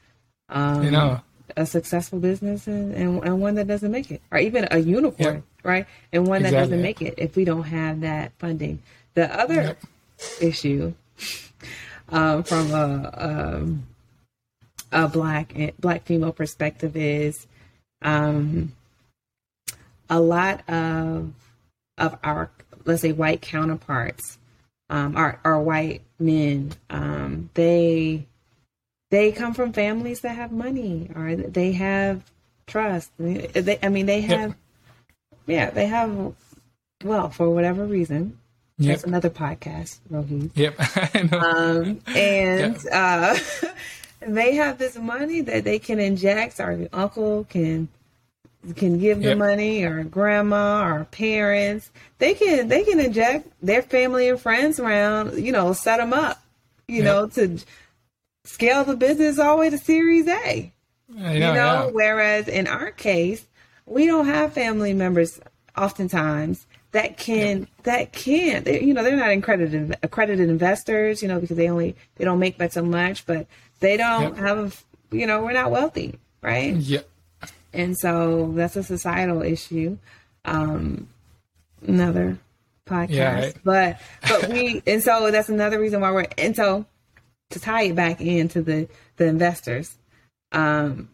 um, You know. a successful business and, and, and one that doesn't make it or even a unicorn Yep. right and one that doesn't make it if we don't have that funding the other Yep. issue um, from a, um, a black black female perspective is um, a lot of of our let's say white counterparts um, our our white men um, they they come from families that have money or they have trust they, I mean they Yep. have yeah they have well for whatever reason Yep. that's another podcast Rohit Yep. Um, and uh, they have this money that they can inject. Or uncle can can give the Yep. money, or grandma, or parents. They can they can inject their family and friends around. You know, set them up. You Yep. know, to scale the business all the way to Series a know. you know yeah. whereas in our case we don't have family members oftentimes that can that can they, you know they're not accredited accredited investors you know because they only they don't make but so much but they don't Yep. have you know we're not wealthy right Yeah. and so that's a societal issue um another podcast Yeah, right. but but we and so that's another reason why we're and so to tie it back into the the investors um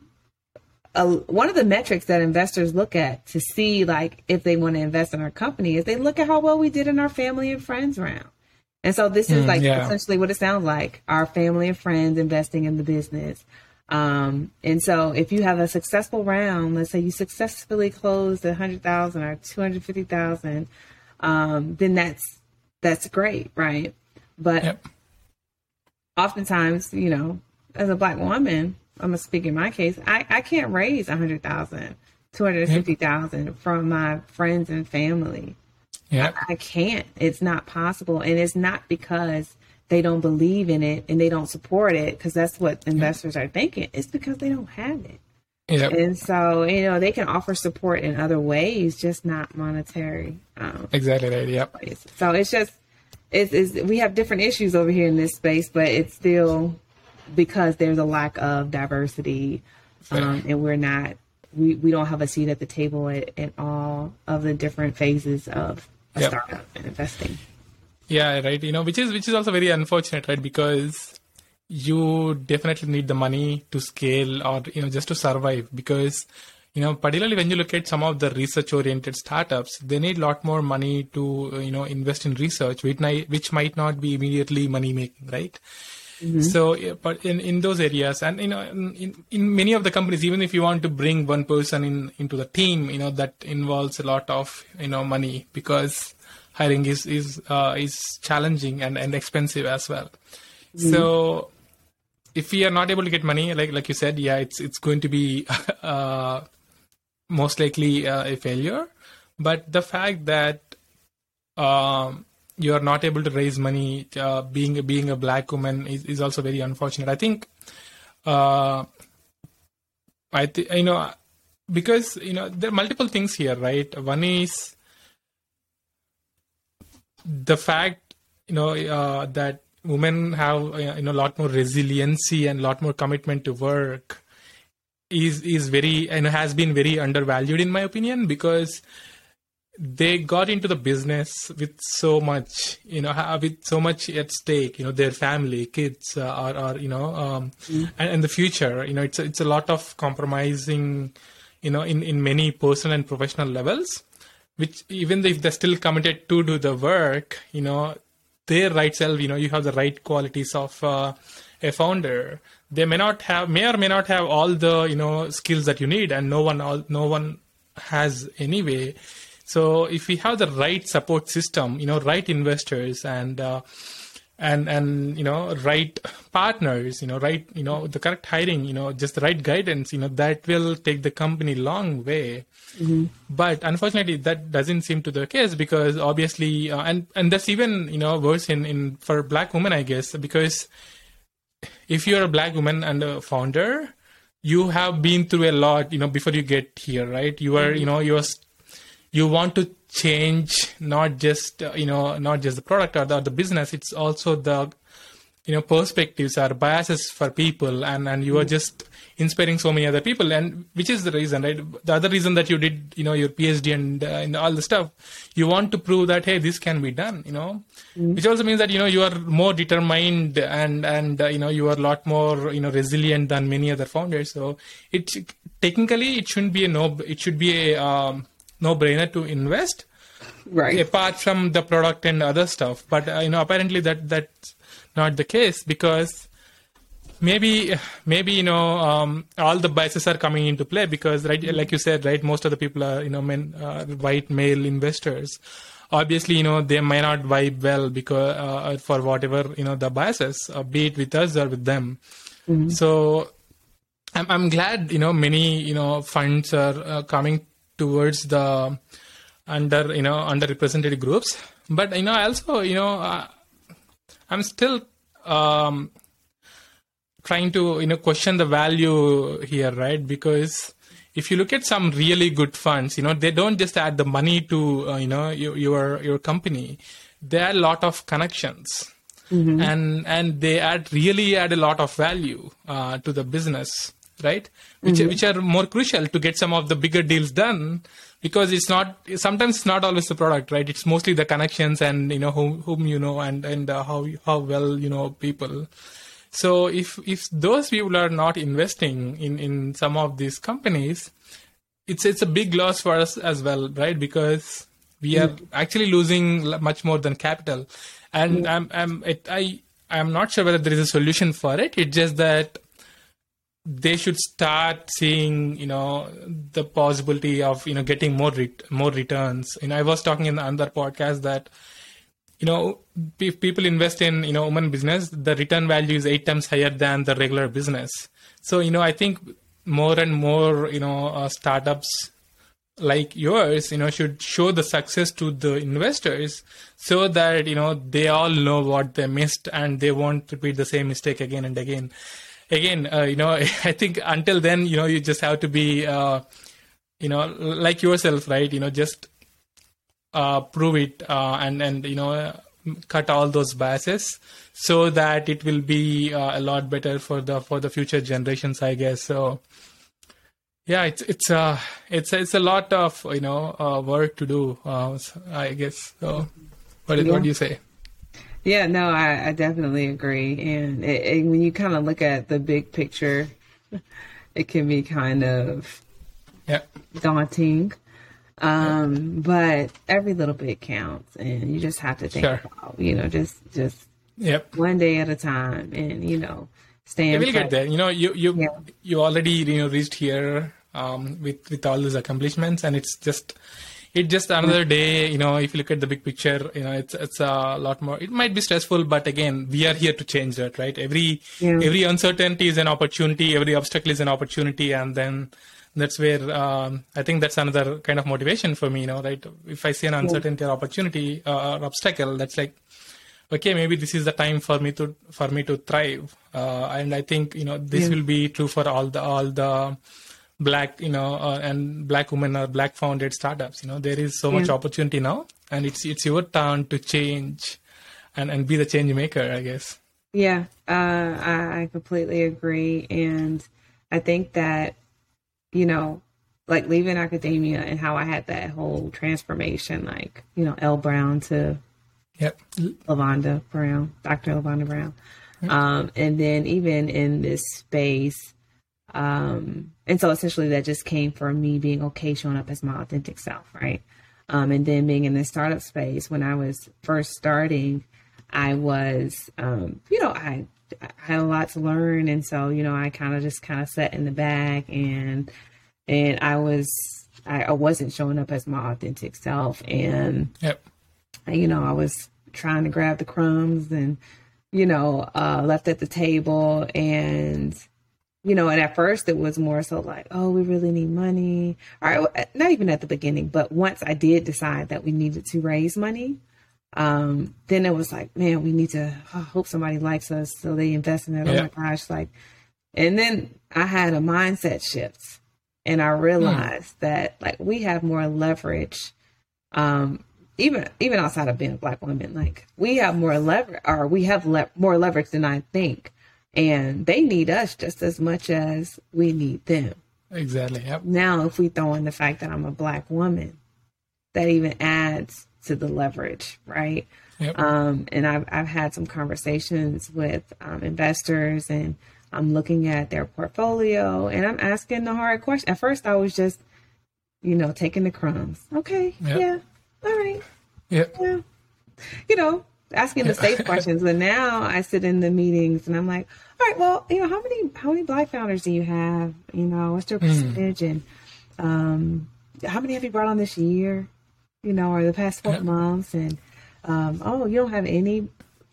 a, one of the metrics that investors look at to see like if they want to invest in our company is they look at how well we did in our family and friends round and so this is Mm, like yeah. essentially what it sounds like our family and friends investing in the business um, and so if you have a successful round, let's say you successfully closed a hundred thousand or two hundred fifty thousand, um, then that's that's great, right? But Yep. oftentimes, you know, as a black woman, I'm gonna speak in my case, I, I can't raise a hundred thousand, two hundred fifty thousand from my friends and family. Yep. I can't. It's not possible. And it's not because they don't believe in it and they don't support it, because that's what investors are thinking. It's because they don't have it. Yep. And so, you know, they can offer support in other ways, just not monetary um, Exactly right. Yep. So it's just, it's, it's, we have different issues over here in this space, but it's still because there's a lack of diversity um, and we're not, we, we don't have a seat at the table at, at all of the different phases of a Yep. startup and investing. Yeah, right. You know, which is which is also very unfortunate, right? Because you definitely need the money to scale or you know just to survive because you know, particularly when you look at some of the research oriented startups, they need a lot more money to, you know, invest in research, which, might, which might not be immediately money making, right? Mm-hmm. So, but in, in those areas, and you know, in, in many of the companies, even if you want to bring one person in into the team, you know, that involves a lot of you know money because hiring is is uh, is challenging and, and expensive as well. Mm-hmm. So, if we are not able to get money, like like you said, yeah, it's it's going to be uh, most likely uh, a failure. But the fact that um, you are not able to raise money uh, being being a black woman is, is also very unfortunate. I think uh, i th- you know because you know there are multiple things here right? One is the fact you know uh, that women have uh, you know a lot more resiliency and a lot more commitment to work is is very and has been very undervalued in my opinion because they got into the business with so much, you know, with so much at stake, you know, their family, kids, uh, or, or, you know, um, mm. and, and the future, you know, it's a, it's a lot of compromising, you know, in, in many personal and professional levels, which even if they're still committed to do the work, you know, their right self, you know, you have the right qualities of uh, a founder. They may not have, may or may not have all the, you know, skills that you need, and no one, all, no one has anyway so if we have the right support system, you know, right investors and uh, and and you know right partners, you know, right, you know, the correct hiring, you know, just the right guidance, you know, that will take the company long way. Mm-hmm. But unfortunately, that doesn't seem to be the case because obviously, uh, and and that's even you know worse in in for black women, I guess, because if you're a black woman and a founder, you have been through a lot, you know, before you get here, right? You are, you know, you're you want to change not just uh, you know not just the product or the, or the business it's also the you know perspectives or biases for people and and you are just inspiring so many other people and which is the reason right? The other reason that you did you know your phd and, uh, and all the stuff you want to prove that hey this can be done you know? Mm. which also means that you know you are more determined and and uh, you know you are a lot more you know resilient than many other founders. So it technically it shouldn't be a no it should be a um, no brainer to invest. Right. Apart from the product and other stuff. But uh, you know apparently that that's not the case because maybe maybe you know um, all the biases are coming into play because right like you said right most of the people are you know men uh, white male investors. Obviously you know they may not vibe well because uh, for whatever you know the biases uh, be it with us or with them. Mm-hmm. so I'm, I'm glad you know many you know funds are uh, coming towards the under you know underrepresented groups but you know I also you know uh, i'm still um, trying to you know question the value here right because if you look at some really good funds you know they don't just add the money to uh, you know your, your your company there are a lot of connections mm-hmm. and and they add really add a lot of value uh, to the business right? Which mm-hmm. which are more crucial to get some of the bigger deals done because it's not sometimes it's not always the product, right? It's mostly the connections and you know whom whom you know and and uh, how how well you know people. So if if those people are not investing in in some of these companies, it's it's a big loss for us as well, right? Because we are mm. actually losing much more than capital, and mm. I'm I'm it, I I'm not sure whether there is a solution for it. It's just that they should start seeing you know the possibility of you know getting more more returns. And i was talking in the other podcast that you know if people invest in you know woman business the return value is eight times higher than the regular business. So you know i think more and more you know uh, startups like yours you know should show the success to the investors so that you know they all know what they missed and they won't repeat the same mistake again and again again, uh, you know, I think until then, you know, you just have to be, uh, you know, like yourself, right? You know, just uh, prove it uh, and and you know, cut all those biases so that it will be uh, a lot better for the for the future generations, I guess. So. Yeah, it's it's uh it's it's a lot of you know uh, work to do. I guess. So, what, yeah. what do you say? Yeah, no, I, I definitely agree. And it, it, when you kind of look at the big picture, it can be kind of Yeah. daunting. Um, but every little bit counts and you just have to think Sure. about, you know, just just Yep. one day at a time and, you know, stay I in will get there. You know, you you Yeah. you already you know reached here um, with with all these accomplishments, and it's just it's just another day. You know, if you look at the big picture, you know, it's it's a lot more. It might be stressful, but again, we are here to change that, right? Every Yeah. every uncertainty is an opportunity. Every obstacle is an opportunity, and then that's where um, I think that's another kind of motivation for me. You know, right? If I see an uncertainty or opportunity uh, or obstacle, that's like okay maybe this is the time for me to for me to thrive uh, and i think you know this Yeah. will be true for all the all the black you know uh, and black women or black founded startups you know there is so much opportunity now and it's it's your turn to change and and be the change maker i guess Yeah, uh, I, I completely agree. And I think that, you know, like leaving academia and how I had that whole transformation, like, you know, L. Brown to yep Lavonda Brown, Dr. Lavonda Brown. Um, and then even in this space, um, and so essentially that just came from me being okay showing up as my authentic self, right? Um, and then being in the startup space when I was first starting, I was, um, you know, I, I had a lot to learn, and so you know, I kind of just kind of sat in the back, and and I was, I, I wasn't showing up as my authentic self, and yep you know, I was trying to grab the crumbs and, you know, uh, left at the table. And, you know, and at first it was more so like, oh, we really need money. Or not even at the beginning, but once I did decide that we needed to raise money, um, then it was like, man, we need to I hope somebody likes us. So they invest in it. Yeah. Oh my gosh. Like, and then I had a mindset shift and I realized that like we have more leverage um even even outside of being a black woman like we have more leverage or we have le- more leverage than i think and they need us just as much as we need them. Exactly yep. Now if we throw in the fact that i'm a black woman that even adds to the leverage right? Yep. Um, and I've, I've had some conversations with um, investors and I'm looking at their portfolio and I'm asking the hard question. At first, I was just, you know, taking the crumbs. Okay, Yep. yeah, all right, yep. Yeah, you know, asking the safe questions. But now I sit in the meetings and I'm like, all right, well, you know, how many how many black founders do you have? You know, what's their percentage and um, how many have you brought on this year? You know, or the past four Yep. months and um, oh, you don't have any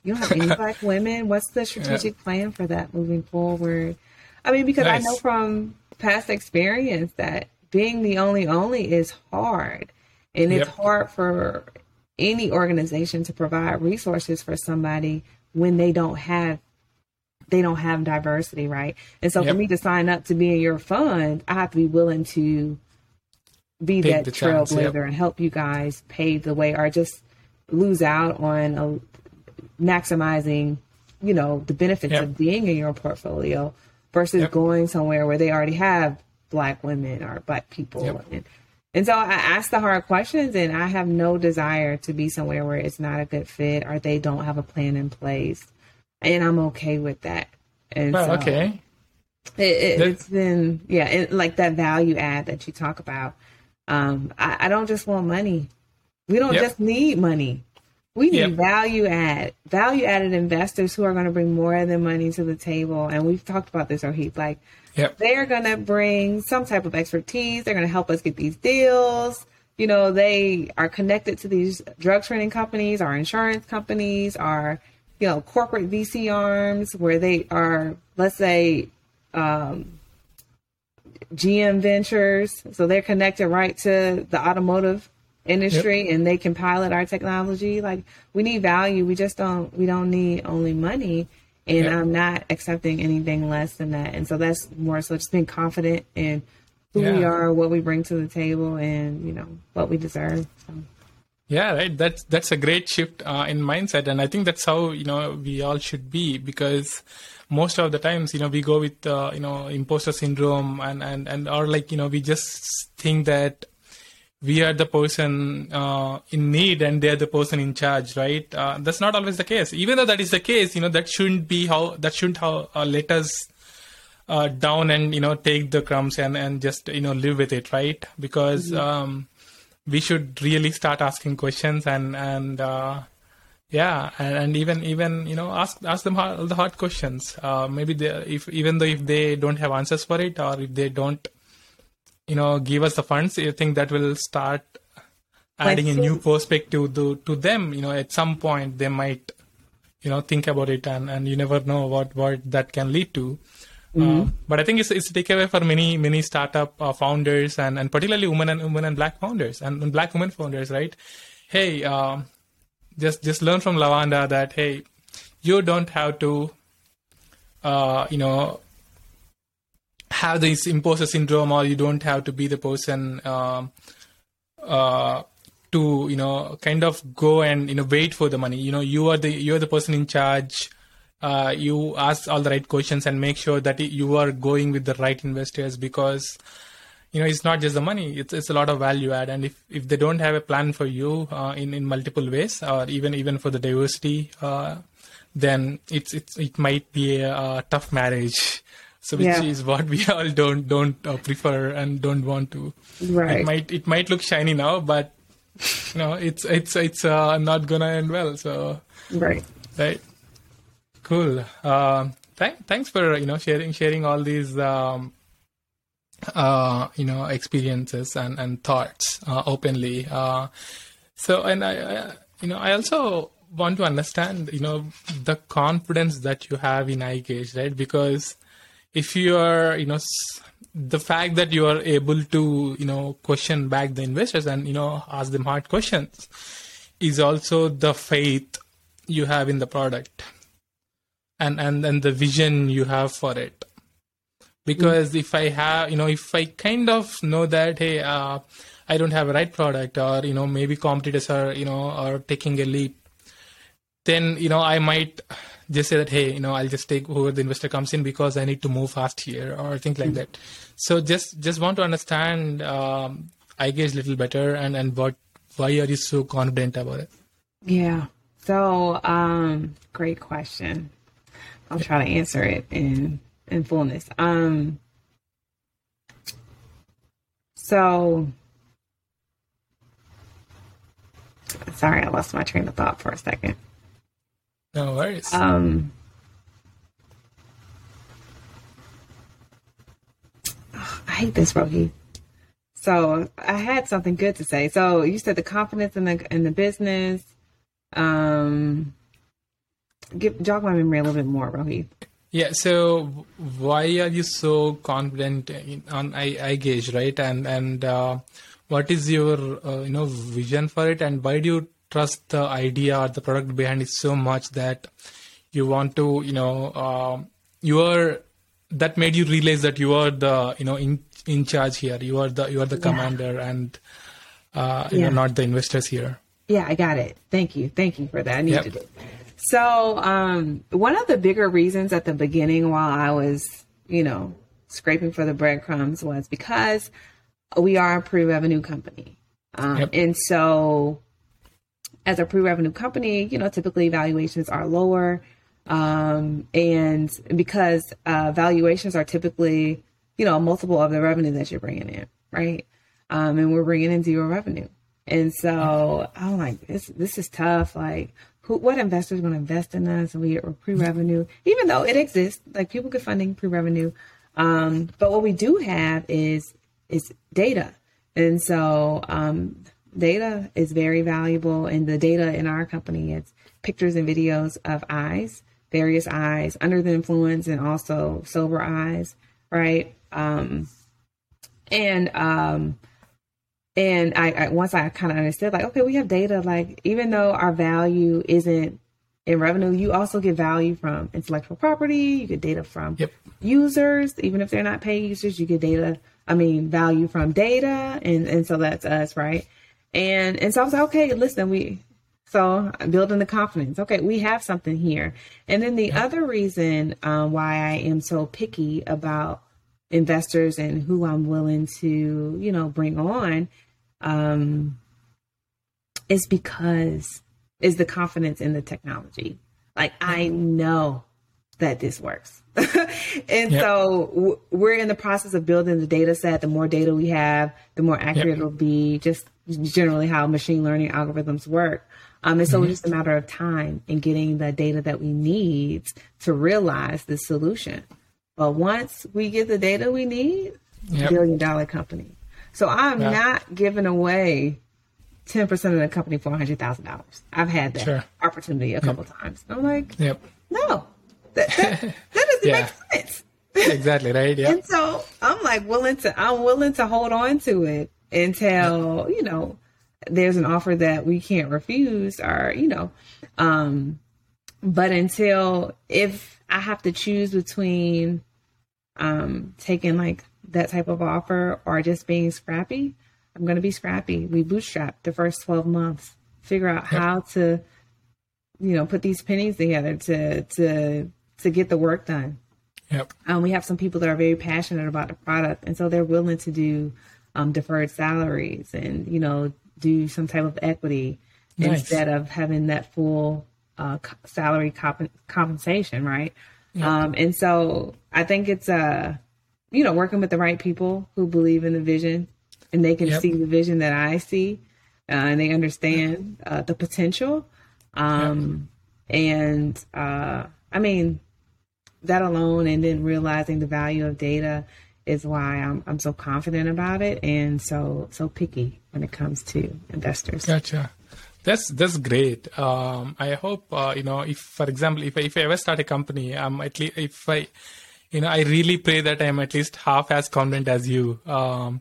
you don't have any black women. What's the strategic plan for that moving forward? I mean, because I know from past experience that being the only only is hard. And it's hard for any organization to provide resources for somebody when they don't have they don't have diversity, right? And so Yep. for me to sign up to be in your fund, I have to be willing to be that trailblazer yep. and help you guys pave the way or just lose out on a, maximizing, you know, the benefits Yep. of being in your portfolio versus going somewhere where they already have black women or black people. And, and so I ask the hard questions and I have no desire to be somewhere where it's not a good fit or they don't have a plan in place. And I'm okay with that. And so okay It, it, it's been, yeah, and like that value add that you talk about. Um, I, I don't just want money. We don't Yep. just need money. We need Yep. value add, value added investors who are going to bring more than money to the table. And we've talked about this, Rohit. Like yep they're going to bring some type of expertise. They're going to help us get these deals. You know, they are connected to these drug training companies, our insurance companies, our, you know, corporate VC arms where they are, let's say, um, GM Ventures. So they're connected right to the automotive industry and they can pilot our technology. Like we need value. We just don't, we don't need only money. And Yeah. I'm not accepting anything less than that. And so that's more so just being confident in who we are, what we bring to the table, and you know what we deserve. So, Yeah, right. That's that's a great shift uh, in mindset, and I think that's how you know we all should be because most of the times you know we go with uh, you know imposter syndrome and and and or like you know we just think that we are the person uh, in need and they're the person in charge, right? Uh, that's not always the case. Even though that is the case, you know that shouldn't be how that shouldn't how uh, let us uh, down and you know take the crumbs and and just you know live with it right because mm-hmm. um, we should really start asking questions and and uh, yeah and, and, even even you know ask ask them hard, the hard questions uh, maybe they if even though if they don't have answers for it or if they don't you know give us the funds you think that will start adding a new perspective to to them you know at some point they might you know think about it and and you never know what what that can lead to Mm-hmm. Uh, but I think it's, it's a takeaway for many many startup uh, founders and, and particularly women and women and black founders and, and black women founders, right? Hey, uh, just just learn from Lavonda that hey, you don't have to, uh, you know, have this imposter syndrome or you don't have to be the person um, uh, to you know kind of go and you know wait for the money. You know, you are the you are the person in charge. Uh, you ask all the right questions and make sure that you are going with the right investors because you know it's not just the money. It's, it's a lot of value add. And if, if they don't have a plan for you uh, in in multiple ways or even even for the diversity uh, then it's it's it might be a, a tough marriage so which yeah. is what we all don't don't uh, prefer and don't want to right it might it might look shiny now but you know it's it's it's uh, not gonna end well so right right Cool. Uh, th- thanks for you know sharing sharing all these um, uh, you know experiences and and thoughts uh, openly. Uh, so and I, I, you know I also want to understand you know the confidence that you have in EyeGage, right? Because if you are you know the fact that you are able to you know question back the investors and you know ask them hard questions is also the faith you have in the product and and and the vision you have for it because mm. if i have you know if i kind of know that hey uh, i don't have a right product or you know maybe competitors are you know are taking a leap then you know i might just say that hey you know i'll just take whoever the investor comes in because i need to move fast here or things like mm. that so just just want to understand um, guess a little better and and what why are you so confident about it yeah so um great question I'll try to answer it in in fullness. Um so sorry, I lost my train of thought for a second. No worries. Um I hate this, Rohi. So I had something good to say. So you said the confidence in the in the business. Um Give, jog my memory a little bit more, Rohit. Yeah. So why are you so confident in, on I, EyeGage, right? And and uh, what is your uh, you know vision for it, and why do you trust the idea or the product behind it so much that you want to you know uh, you are that made you realize that you are the you know in in charge here. You are the you are the commander, yeah. and uh, you yeah. know not the investors here. Yeah, I got it. Thank you. Thank you for that. I needed yep. it. So, um, one of the bigger reasons at the beginning while I was, you know, scraping for the breadcrumbs was because we are a pre revenue company. Um, yep. And so, as a pre revenue company, you know, typically valuations are lower. Um, and because uh, valuations are typically, you know, a multiple of the revenue that you're bringing in, right? Um, and we're bringing in zero revenue. And so I'm like, this, this is tough. Like, who, what investors going to invest in us? And we are pre-revenue, even though it exists, like people get funding pre-revenue. Um, but what we do have is is data, and so um, data is very valuable. And the data in our company it's pictures and videos of eyes, various eyes under the influence, and also sober eyes, right? Um, and um, and I, I once I kind of understood, like, okay, we have data. Like, even though our value isn't in revenue, you also get value from intellectual property. You get data from yep. users, even if they're not paid users. You get data. I mean, value from data, and and so that's us, right? And and so I was like, okay, listen, we so building the confidence. Okay, we have something here. And then the other reason um, why I am so picky about investors and who I'm willing to, you know, bring on um, is because is the confidence in the technology. Like I know that this works. and yep. so w- we're in the process of building the data set. The more data we have, the more accurate yep. it'll be, just generally how machine learning algorithms work. Um, and so mm-hmm. it's just a matter of time in getting the data that we need to realize the solution. But once we get the data we need, yep. billion dollar company. So I'm yeah. not giving away 10% of the company for $100,000. I've had that sure. opportunity a couple yep. times. I'm like, yep. no, that, that, that doesn't yeah. make sense. exactly, right? Yeah. And so I'm like willing to, I'm willing to hold on to it until, you know, there's an offer that we can't refuse or, you know, um, but until if I have to choose between um, taking like that type of offer or just being scrappy, I'm going to be scrappy. We bootstrap the first 12 months, figure out how to, you know, put these pennies together to, to, to get the work done. Yep. Um, we have some people that are very passionate about the product, and so they're willing to do um, deferred salaries and you know do some type of equity nice. instead of having that full uh, salary comp- compensation, right? Um, and so I think it's uh, you know working with the right people who believe in the vision and they can yep. see the vision that I see, uh, and they understand uh, the potential. Um, yep. And uh, I mean, that alone, and then realizing the value of data is why I'm I'm so confident about it and so so picky when it comes to investors. Gotcha. That's that's great. Um, I hope uh, you know if, for example, if I, if I ever start a company, I'm at least if I, you know, I really pray that I'm at least half as confident as you. Um,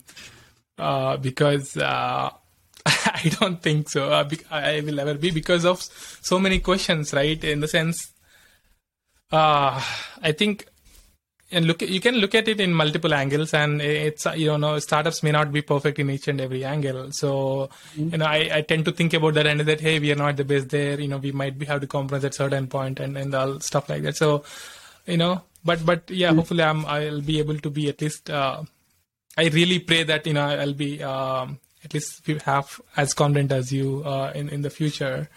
uh, because uh, I don't think so. Uh, I will ever be because of so many questions, right? In the sense, uh, I think and look you can look at it in multiple angles and it's you know startups may not be perfect in each and every angle so mm-hmm. you know I, I tend to think about that and that hey we are not the best there you know we might be, have to compromise at certain point and and all stuff like that so you know but but yeah mm-hmm. hopefully i'm i'll be able to be at least uh, I really pray that you know I'll be um, at least half as confident as you uh, in in the future.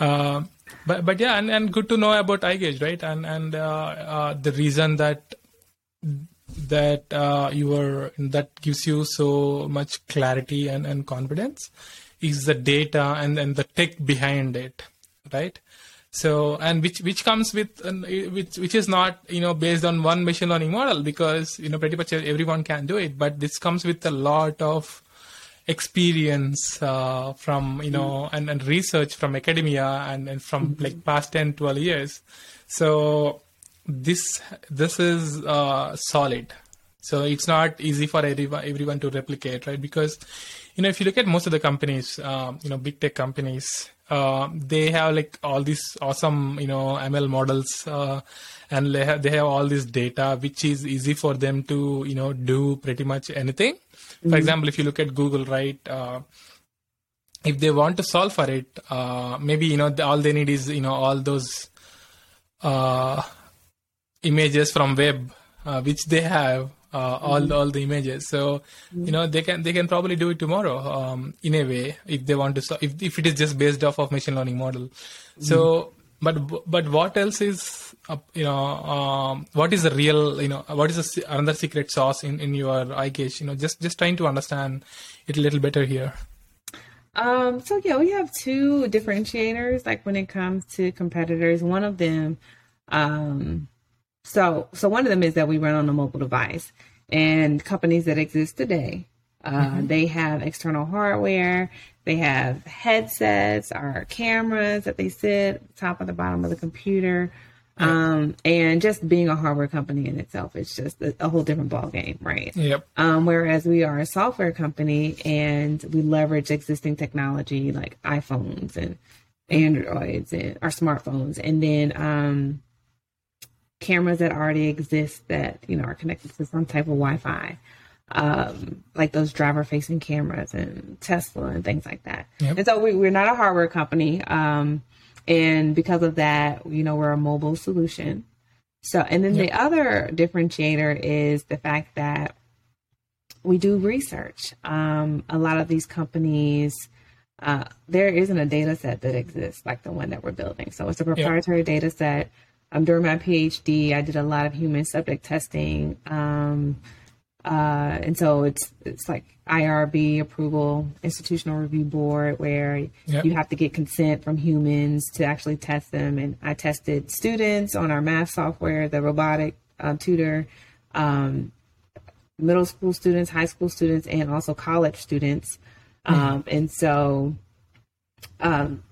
Uh, but but yeah, and, and good to know about EyeGage, right? And and uh, uh the reason that that uh, you are that gives you so much clarity and, and confidence is the data and and the tech behind it, right? so and which which comes with which which is not you know based on one machine learning model because you know pretty much everyone can do it but this comes with a lot of experience uh, from you know mm. and, and research from academia and, and from mm-hmm. like past 10 12 years so this this is uh, solid so it's not easy for everyone, everyone to replicate right because you know if you look at most of the companies um, you know big tech companies uh, they have like all these awesome you know ML models uh, and they have they have all this data which is easy for them to you know do pretty much anything. Mm-hmm. For example, if you look at Google, right? Uh, if they want to solve for it, uh, maybe you know the, all they need is you know all those uh, images from web which they have uh, all mm-hmm. all the images. So mm-hmm. you know they can they can probably do it tomorrow um, in a way if they want to. If if it is just based off of machine learning model. So but but what else is uh, you know um, what is the real you know what is the, another secret sauce in in your EyeGage? You know just just trying to understand it a little better here. Um, so yeah, we have two differentiators. Like when it comes to competitors, one of them, um, so, so one of them is that we run on a mobile device, and companies that exist today, uh, mm-hmm. they have external hardware, they have headsets or cameras that they sit top or the bottom of the computer. Um, and just being a hardware company in itself is just a, a whole different ballgame, right? Yep. Um, whereas we are a software company and we leverage existing technology like iPhones and Androids and our smartphones, and then um, cameras that already exist that you know are connected to some type of Wi-Fi, um, like those driver-facing cameras and Tesla and things like that. Yep. And so we, are not a hardware company, um, and because of that, you know, we're a mobile solution. So, and then yep. the other differentiator is the fact that we do research. Um, a lot of these companies. Uh, there isn't a data set that exists like the one that we're building. So it's a proprietary yep. data set um, during my PhD, I did a lot of human subject testing. Um, uh, and so it's it's like IRB approval, institutional review board, where yep. you have to get consent from humans to actually test them. And I tested students on our math software, the robotic uh, tutor, um, middle school students, high school students, and also college students. Mm-hmm. Um, and so um,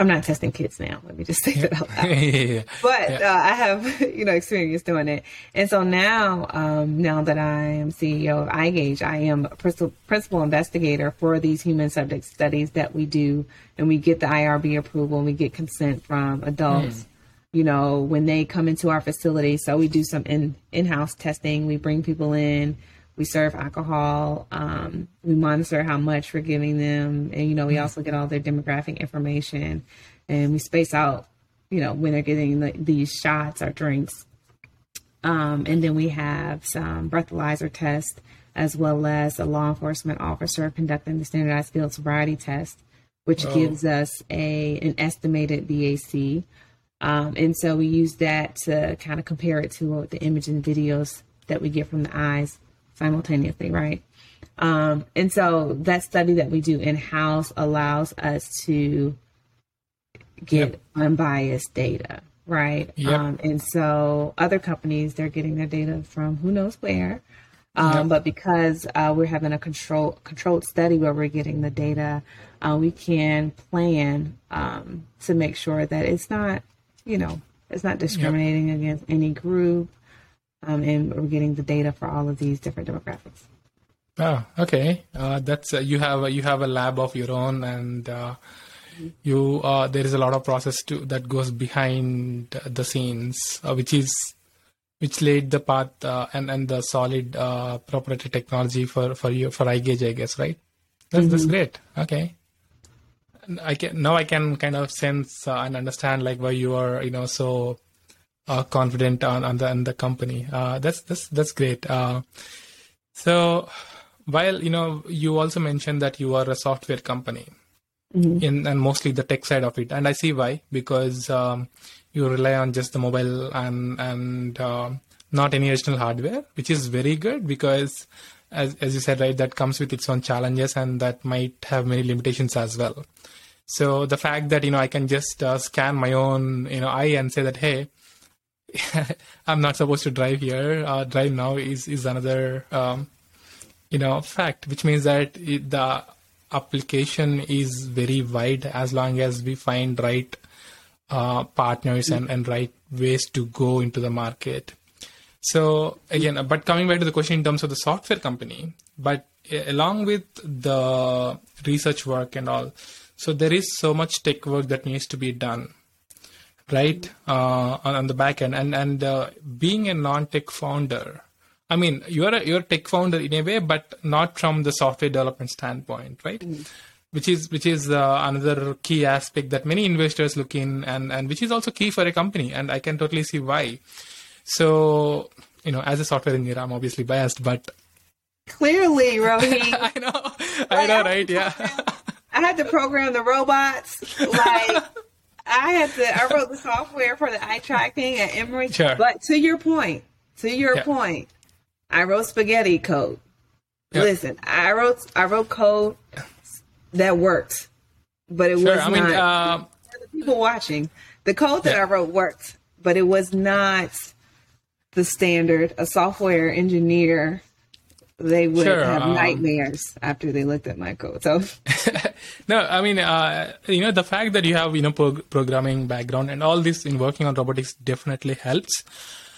I'm not testing kids now. Let me just say that out loud. yeah, But yeah. Uh, I have, you know, experience doing it. And so now, um, now that I am CEO of EyeGage, I am a principal, principal investigator for these human subject studies that we do. And we get the IRB approval and we get consent from adults. Mm. You know, when they come into our facility, so we do some in in-house testing. We bring people in, we serve alcohol. Um, we monitor how much we're giving them, and you know, we mm-hmm. also get all their demographic information, and we space out, you know, when they're getting the, these shots or drinks. Um, and then we have some breathalyzer tests, as well as a law enforcement officer conducting the standardized field sobriety test, which oh. gives us a an estimated BAC. Um, and so we use that to kind of compare it to the image and videos that we get from the eyes simultaneously, right? Um, and so that study that we do in house allows us to get yep. unbiased data, right? Yep. Um, and so other companies, they're getting their data from who knows where. Um, yep. But because uh, we're having a control controlled study where we're getting the data, uh, we can plan um, to make sure that it's not, you know, it's not discriminating against any group um, and we're getting the data for all of these different demographics. Oh, okay. Uh, that's uh, you have a, you have a lab of your own, and uh, you uh, there is a lot of process to that goes behind the scenes, uh, which is which laid the path uh, and and the solid proprietary technology for for you for EyeGage, I guess, right? That's mm-hmm. that's great. Okay. I can now I can kind of sense and understand like why you are you know so uh, confident on, on the on the company. Uh, that's that's that's great. Uh, so while you know you also mentioned that you are a software company mm-hmm. in and mostly the tech side of it, and I see why because um, you rely on just the mobile and and uh, not any additional hardware, which is very good because as as you said right that comes with its own challenges and that might have many limitations as well. So the fact that you know I can just uh, scan my own you know eye and say that hey I'm not supposed to drive here. Uh, drive now is is another um, you know fact, which means that it, the application is very wide as long as we find right uh, partners and, and right ways to go into the market. So again, but coming back to the question in terms of the software company, but along with the research work and all, so there is so much tech work that needs to be done right uh, on, the back end. And and uh, being a non-tech founder i mean you're a you're a tech founder in a way but not from the software development standpoint right? Mm. which is which is uh, another key aspect that many investors look in and and which is also key for a company. And i can totally see why. So you know as a software engineer i'm obviously biased but clearly Rohith. i know. I know right? yeah. I had to program the robots. Like I had to. I wrote the software for the eye tracking at Emory. Sure. But to your point, to your yeah. point, I wrote spaghetti code. Yep. Listen, I wrote I wrote code that worked, but it sure. was I not. Mean, uh, the people watching, the code that yeah. I wrote worked, but it was not the standard. A software engineer they would sure, have um, nightmares after they looked at my code. So, no, I mean, uh, you know, the fact that you have you know pro- programming background and all this in working on robotics definitely helps.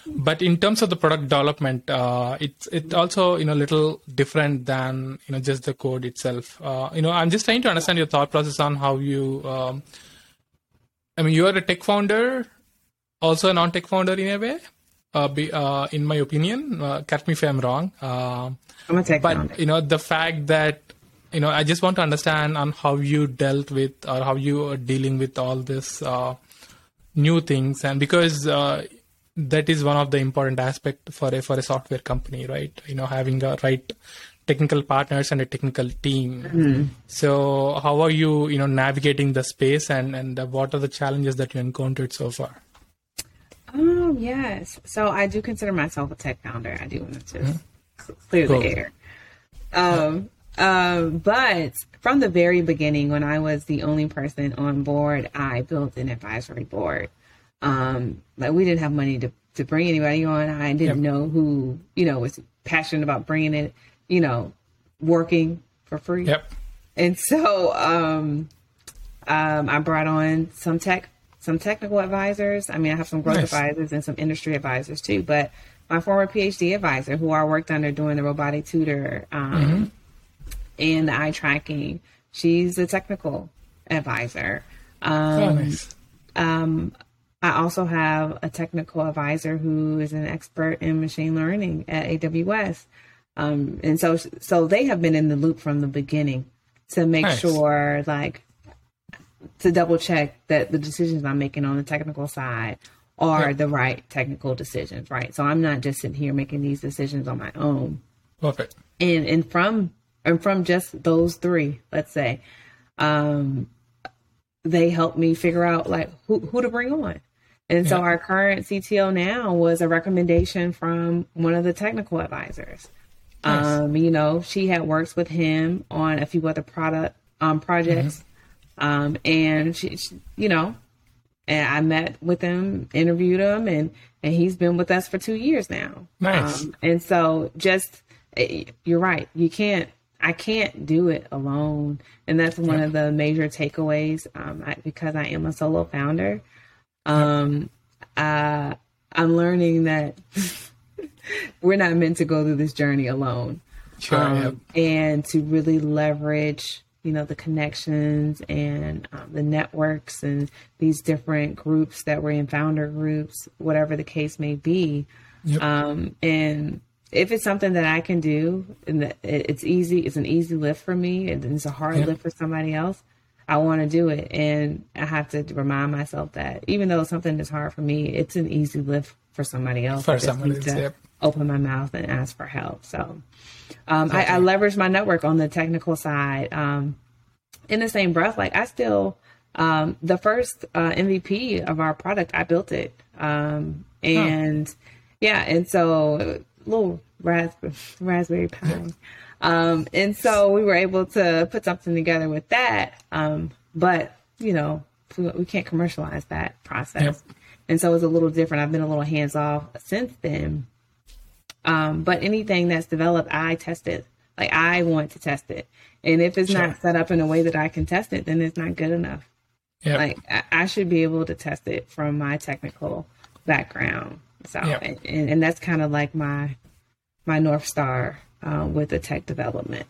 But in terms of the product development, uh, it's it also you know little different than you know just the code itself. Uh, you know, I'm just trying to understand your thought process on how you. Um, I mean, you are a tech founder, also a non-tech founder in a way. Uh, be, uh, in my opinion, uh, correct me if I'm wrong. Uh, I'm a tech but you know the fact that you know I just want to understand on how you dealt with or how you are dealing with all this uh, new things, and because uh, that is one of the important aspect for a for a software company, right? You know, having a right technical partners and a technical team. So how are you, you know, navigating the space and and what are the challenges that you encountered so far? Um, yes. So I do consider myself a tech founder. I do want to just clear Cool. the air. Um, um, but from the very beginning, when I was the only person on board, I built an advisory board. Um, like we didn't have money to, to bring anybody on. I didn't Yep. know who, you know, was passionate about bringing it, you know, working for free. Yep. And so um, um, I brought on some tech, some technical advisors. I mean, I have some growth Nice. advisors and some industry advisors too. But my former PhD advisor, who I worked under doing the robotic tutor um, and the eye tracking, she's a technical advisor. Um, Oh, nice. um, I also have a technical advisor who is an expert in machine learning at AWS. Um, and so, so they have been in the loop from the beginning to make Nice. sure, like, to double check that the decisions I'm making on the technical side are Yeah. the right technical decisions, right? So I'm not just sitting here making these decisions on my own Perfect. and and from and from just those three let's say um they helped me figure out like who, who to bring on and so Yeah. our current cto now was a recommendation from one of the technical advisors Nice. um you know she had worked with him on a few other product um projects um and she, she you know and I met with him, interviewed him, and and he's been with us for two years now. Nice. Um, and so, just eh, you're right. You can't. I can't do it alone, and that's one of the major takeaways. Um, I, because I am a solo founder, um, uh, I'm learning that we're not meant to go through this journey alone Sure. um, yep. and to really leverage you know the connections and um, the networks and these different groups that we're in founder groups whatever the case may be Yep. um, and if it's something that i can do and that it's easy it's an easy lift for me and it's a hard Yep. lift for somebody else i want to do it and i have to remind myself that even though something is hard for me it's an easy lift for somebody else For somebody else, yep. Open my mouth and ask for help so um, I, I leverage my network on the technical side. Um, in the same breath, like I still, um, the first uh, MVP of our product, I built it. Um, and yeah, and so little raspberry, raspberry Pi. Um, and so we were able to put something together with that. Um, but you know, we, we can't commercialize that process. Yep. And so it's a little different. I've been a little hands off since then. Um, but anything that's developed, I test it. Like I want to test it. And if it's Sure. not set up in a way that I can test it, then it's not good enough. Yep. Like I, I should be able to test it from my technical background. So, Yeah. and, and that's kind of like my my north star uh, with the tech development.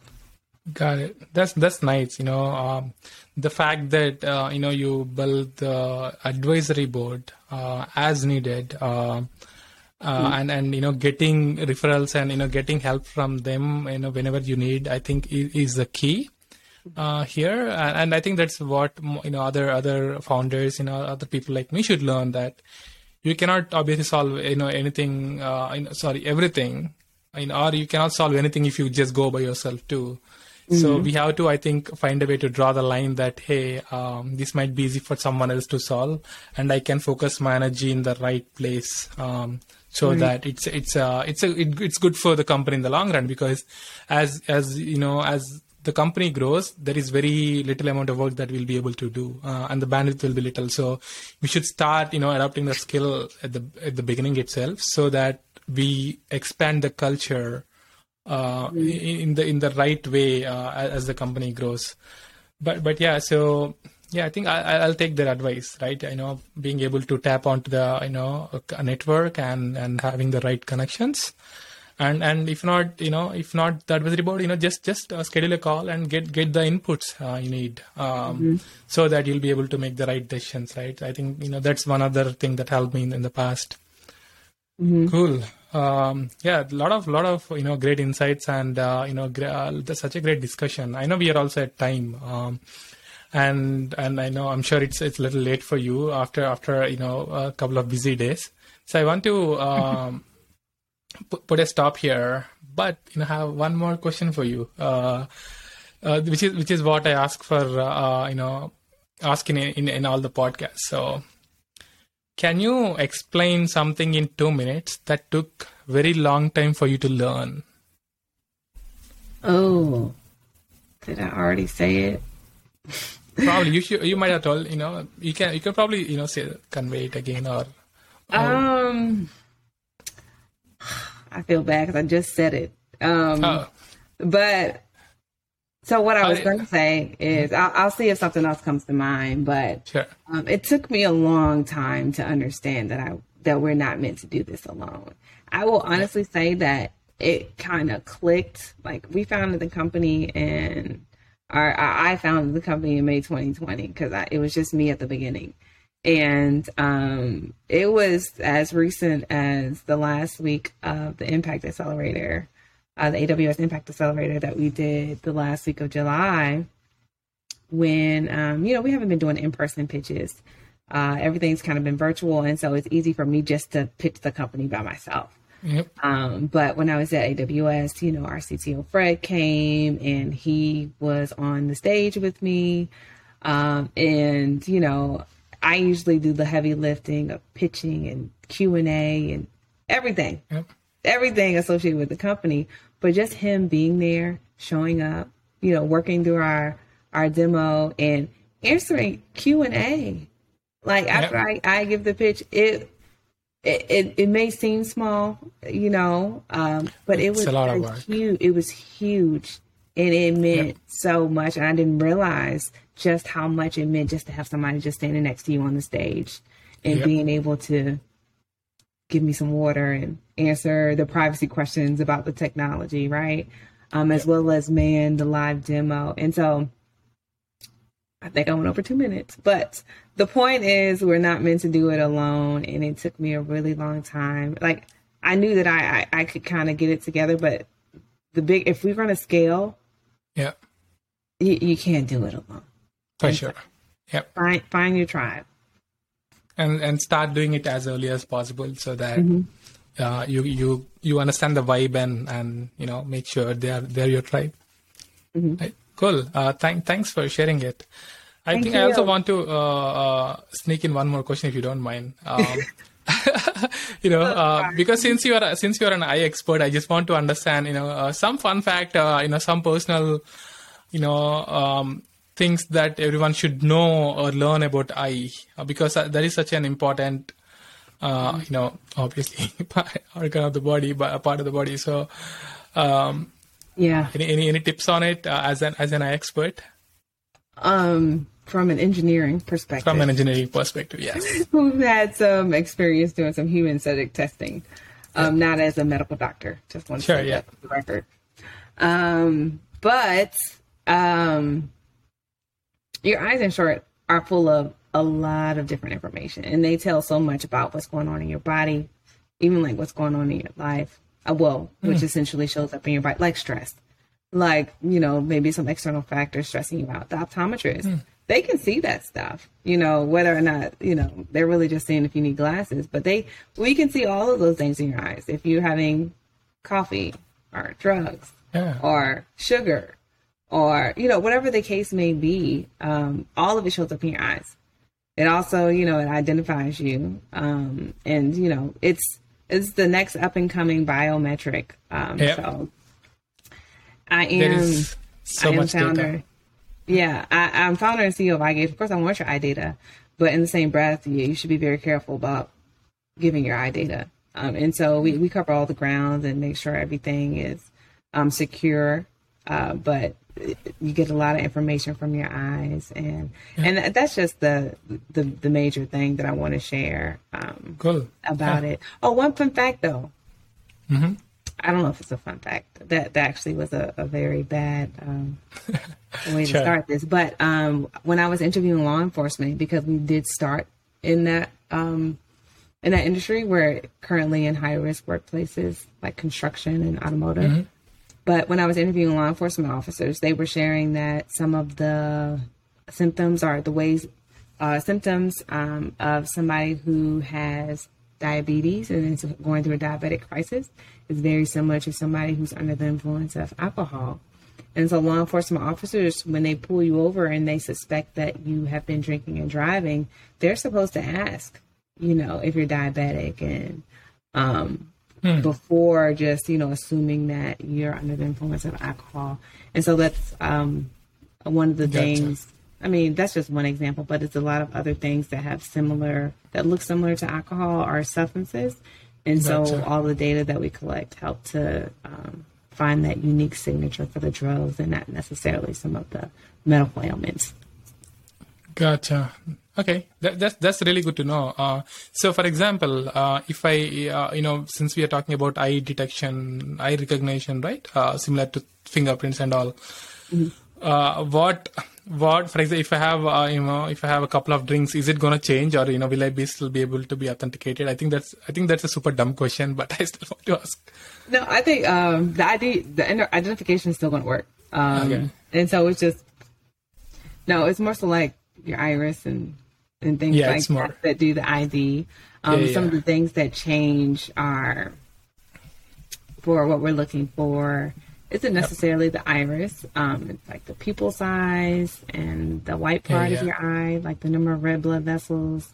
Got it. That's that's nice. You know, um, the fact that uh, you know you build the advisory board uh, as needed, uh, uh, and and you know getting referrals and you know getting help from them, you know whenever you need, I think is, is the key uh, here. And, and I think that's what you know other other founders, you know, other people like me should learn that you cannot obviously solve you know anything. Uh, you know, sorry, everything. You know, or you cannot solve anything if you just go by yourself too. So we have to, I think, find a way to draw the line that hey, um, this might be easy for someone else to solve, and I can focus my energy in the right place, um, so that it's it's uh, it's a, it, it's good for the company in the long run because as as you know as the company grows, there is very little amount of work that we'll be able to do, uh, and the bandwidth will be little. So we should start, you know, adopting the skill at the at the beginning itself, so that we expand the culture uh, in, in the in the right way uh, as as the company grows. But but yeah, so yeah, I think I, I- I'll take their advice, right? You know, being able to tap onto the you know network and and having the right connections. And and if not, you know, if not the advisory board, you know, just just uh, schedule a call and get get the inputs uh, you need, um, so that you'll be able to make the right decisions, right? I think you know that's one other thing that helped me in, in the past. Cool. Um, yeah, a lot of lot of you know great insights and uh, you know gra- uh, such a great discussion. I know we are also at time, um, and and I know I'm sure it's it's a little late for you after after you know a couple of busy days. So I want to um, put, put a stop here, but you know, have one more question for you, uh, uh, which is which is what I ask for, uh, you know, asking in, in in all the podcasts. So, can you explain something in two minutes that took very long time for you to learn? Oh, did I already say it? probably you should, you might have told you know you can you can probably you know say convey it again or, or Um, I feel bad because I just said it. Um, oh, but so what I was going to say is I'll, I'll see if something else comes to mind. But sure um, it took me a long time to understand that I that we're not meant to do this alone. I will honestly say that it kind of clicked. Like we founded the company and our, I founded the company in May 2020 because it was just me at the beginning. And um, it was as recent as the last week of the Impact Accelerator, uh, the AWS Impact Accelerator that we did the last week of July when um, you know we haven't been doing in-person pitches uh, everything's kind of been virtual and so it's easy for me just to pitch the company by myself yep. Um, but when i was at aws you know our cto fred came and he was on the stage with me. Um, and you know i usually do the heavy lifting of pitching and q&a and everything. Yep. Everything associated with the company, but just him being there, showing up, you know, working through our our demo and answering Q and A. Like after I, I give the pitch, it it, it it may seem small, you know, um, but it was a lot of work. huge. It was huge, and it meant so much. And I didn't realize just how much it meant just to have somebody just standing next to you on the stage and Yep. being able to give me some water and answer the privacy questions about the technology, right? Um, as well as man the live demo. And so I think I went over two minutes, but the point is we're not meant to do it alone. And it took me a really long time. Like I knew that I, I, I could kind of get it together, but the big, if we're going to scale, yeah you, you can't do it alone. for sure yep Find, find your tribe. and and start doing it as early as possible so that uh, you you you understand the vibe and and you know make sure they are they're your tribe. Right. Cool. Uh, thank thanks for sharing it. I Thank think I also want to uh, uh, sneak in one more question if you don't mind. Um, you know, uh, because since you are since you are an eye expert, I just want to understand. You know, uh, some fun fact. Uh, you know, some personal. You know, um, things that everyone should know or learn about eye uh, because uh, that is such an important. Uh, you know, obviously, organ of the body, but a part of the body. So, um, Yeah. any, any any tips on it uh, as an as an expert Um, from an engineering perspective. from an engineering perspective? Yes. who've had some experience doing some human aesthetic testing, um, not as a medical doctor. Just want to Sure, say yeah. that record. Um, but um, your eyes, in short, are full of a lot of different information, and they tell so much about what's going on in your body, even like what's going on in your life. Well, which essentially shows up in your body, like stress. Like you know maybe some external factors stressing you out. The optometrist they can see that stuff you know whether or not you know they're really just seeing if you need glasses but they we can see all of those things in your eyes. If you're having coffee or drugs Yeah. or sugar or you know whatever the case may be um, all of it shows up in your eyes. It also you know it identifies you um, and you know it's it's the next up and coming biometric um, Yep. so i am so I am much founder. data. Yeah, I, I'm founder and CEO of EyeGage. Of course, I want your eye data, but in the same breath, you, you should be very careful about giving your eye data. Um, and so we, we cover all the grounds and make sure everything is um, secure. Uh, but you get a lot of information from your eyes, and and that's just the the, the major thing that I want to share um, Cool. about it. Oh, one fun fact though. Mhm. I don't know if it's a fun fact. That that actually was a, a very bad um, way to start this. But um, when I was interviewing law enforcement, because we did start in that um, in that industry, we're currently in high risk workplaces like construction and automotive. But when I was interviewing law enforcement officers, they were sharing that some of the symptoms are the ways uh, symptoms um, of somebody who has diabetes and is going through a diabetic crisis is very similar to somebody who's under the influence of alcohol. And so, law enforcement officers, when they pull you over and they suspect that you have been drinking and driving, they're supposed to ask, you know, if you're diabetic and um, hmm. before just, you know, assuming that you're under the influence of alcohol. And so that's um, one of the gotcha. things. I mean, that's just one example, but it's a lot of other things that have similar, that look similar to alcohol or substances. And gotcha. so all the data that we collect help to um, find that unique signature for the drugs and not necessarily some of the medical ailments. Gotcha. Okay, that, that's that's really good to know. Uh, so, for example, uh, if I, uh, you know, since we are talking about eye detection, eye recognition, right, uh, similar to fingerprints and all, mm-hmm. Uh, what what for example if i have uh, you know if i have a couple of drinks is it going to change or you know will i be still be able to be authenticated i think that's i think that's a super dumb question but i still want to ask no i think um, the id the identification is still going to work um, okay. and so it's just no it's more so like your iris and and things yeah, like that that do the id um, yeah, some of the things that change are for what we're looking for isn't necessarily the iris. Um, it's like the pupil size and the white part yeah, yeah. of your eye, like the number of red blood vessels,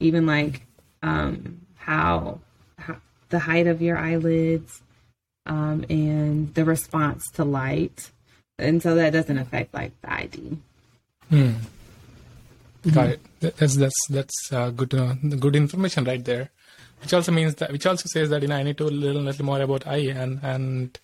even like um, how, how, the height of your eyelids, um, and the response to light. And so that doesn't affect like the ID. Hmm. Got it. That's that's that's uh, good know. Good information right there. Which also means that, which also says that you know I need to learn a little more about eye and and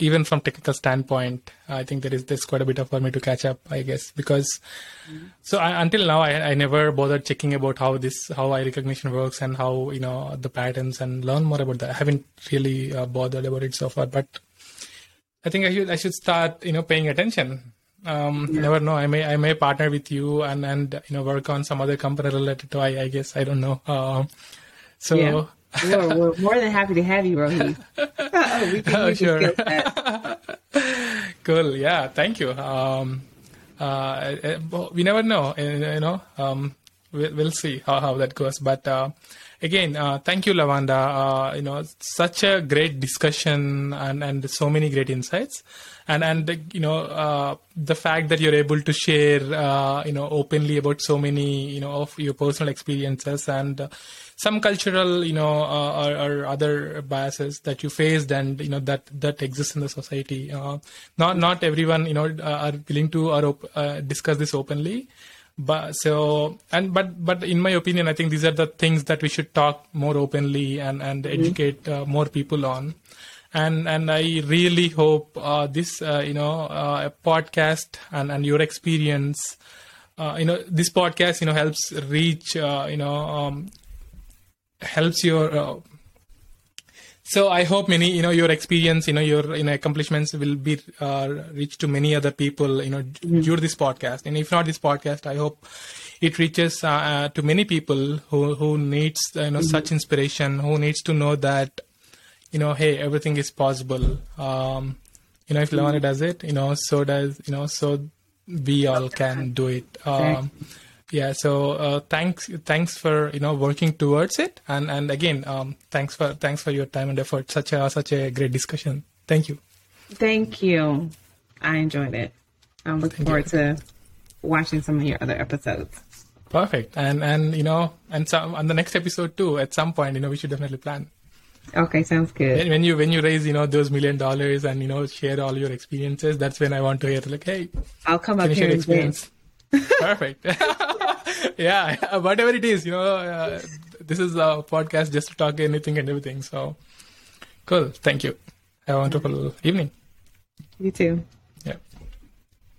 even from technical standpoint, I think there is there's quite a bit of for me to catch up, I guess, because mm-hmm. so I, until now I, I never bothered checking about how this how eye recognition works and how you know the patterns and learn more about that. I haven't really uh, bothered about it so far, but I think I should I should start you know paying attention. Um, yeah. Never know. I may I may partner with you and and you know work on some other company related to I I guess I don't know. Uh, so. Yeah we're, we're, more than happy to have you, Rohith. oh, we can oh, sure. cool. Yeah. Thank you. Um, uh, we never know. You know. Um, we'll, we'll see how, how that goes. But uh, again, uh, thank you, Lavonda. Uh, you know, such a great discussion and and so many great insights. And and you know uh, the fact that you're able to share uh, you know openly about so many you know of your personal experiences and uh, some cultural you know uh, or, or, other biases that you faced and you know that that exists in the society. Not not everyone you know are willing to or op- discuss this openly but so and but but in my opinion i think these are the things that we should talk more openly and and mm-hmm. educate more people on and and I really hope uh, this uh, you know uh, podcast and and your experience uh, you know this podcast you know helps reach uh, you know um, helps your uh, so I hope many you know your experience you know your you know accomplishments will be reached to many other people you know mm-hmm. through this podcast and if not this podcast I hope it reaches to many people who who needs you know mm-hmm. such inspiration who needs to know that you know, hey, everything is possible. Um, you know, if Lavonda does it, you know, so does, you know, so we all can do it. Um, yeah. So uh, thanks, thanks for you know working towards it, and and again, um, thanks for thanks for your time and effort. Such a such a great discussion. Thank you. Thank you. I enjoyed it. I'm looking Thank forward you. to watching some of your other episodes. Perfect. And and you know, and some on the next episode too. At some point, you know, we should definitely plan. Okay, sounds good. When you when you raise you know those million dollars and you know share all your experiences, that's when I want to hear like, hey, I'll come up here experience. Perfect. yeah, whatever it is, you know, uh, this is a podcast just to talk anything and everything. So cool. Thank you. Have a wonderful evening. You too.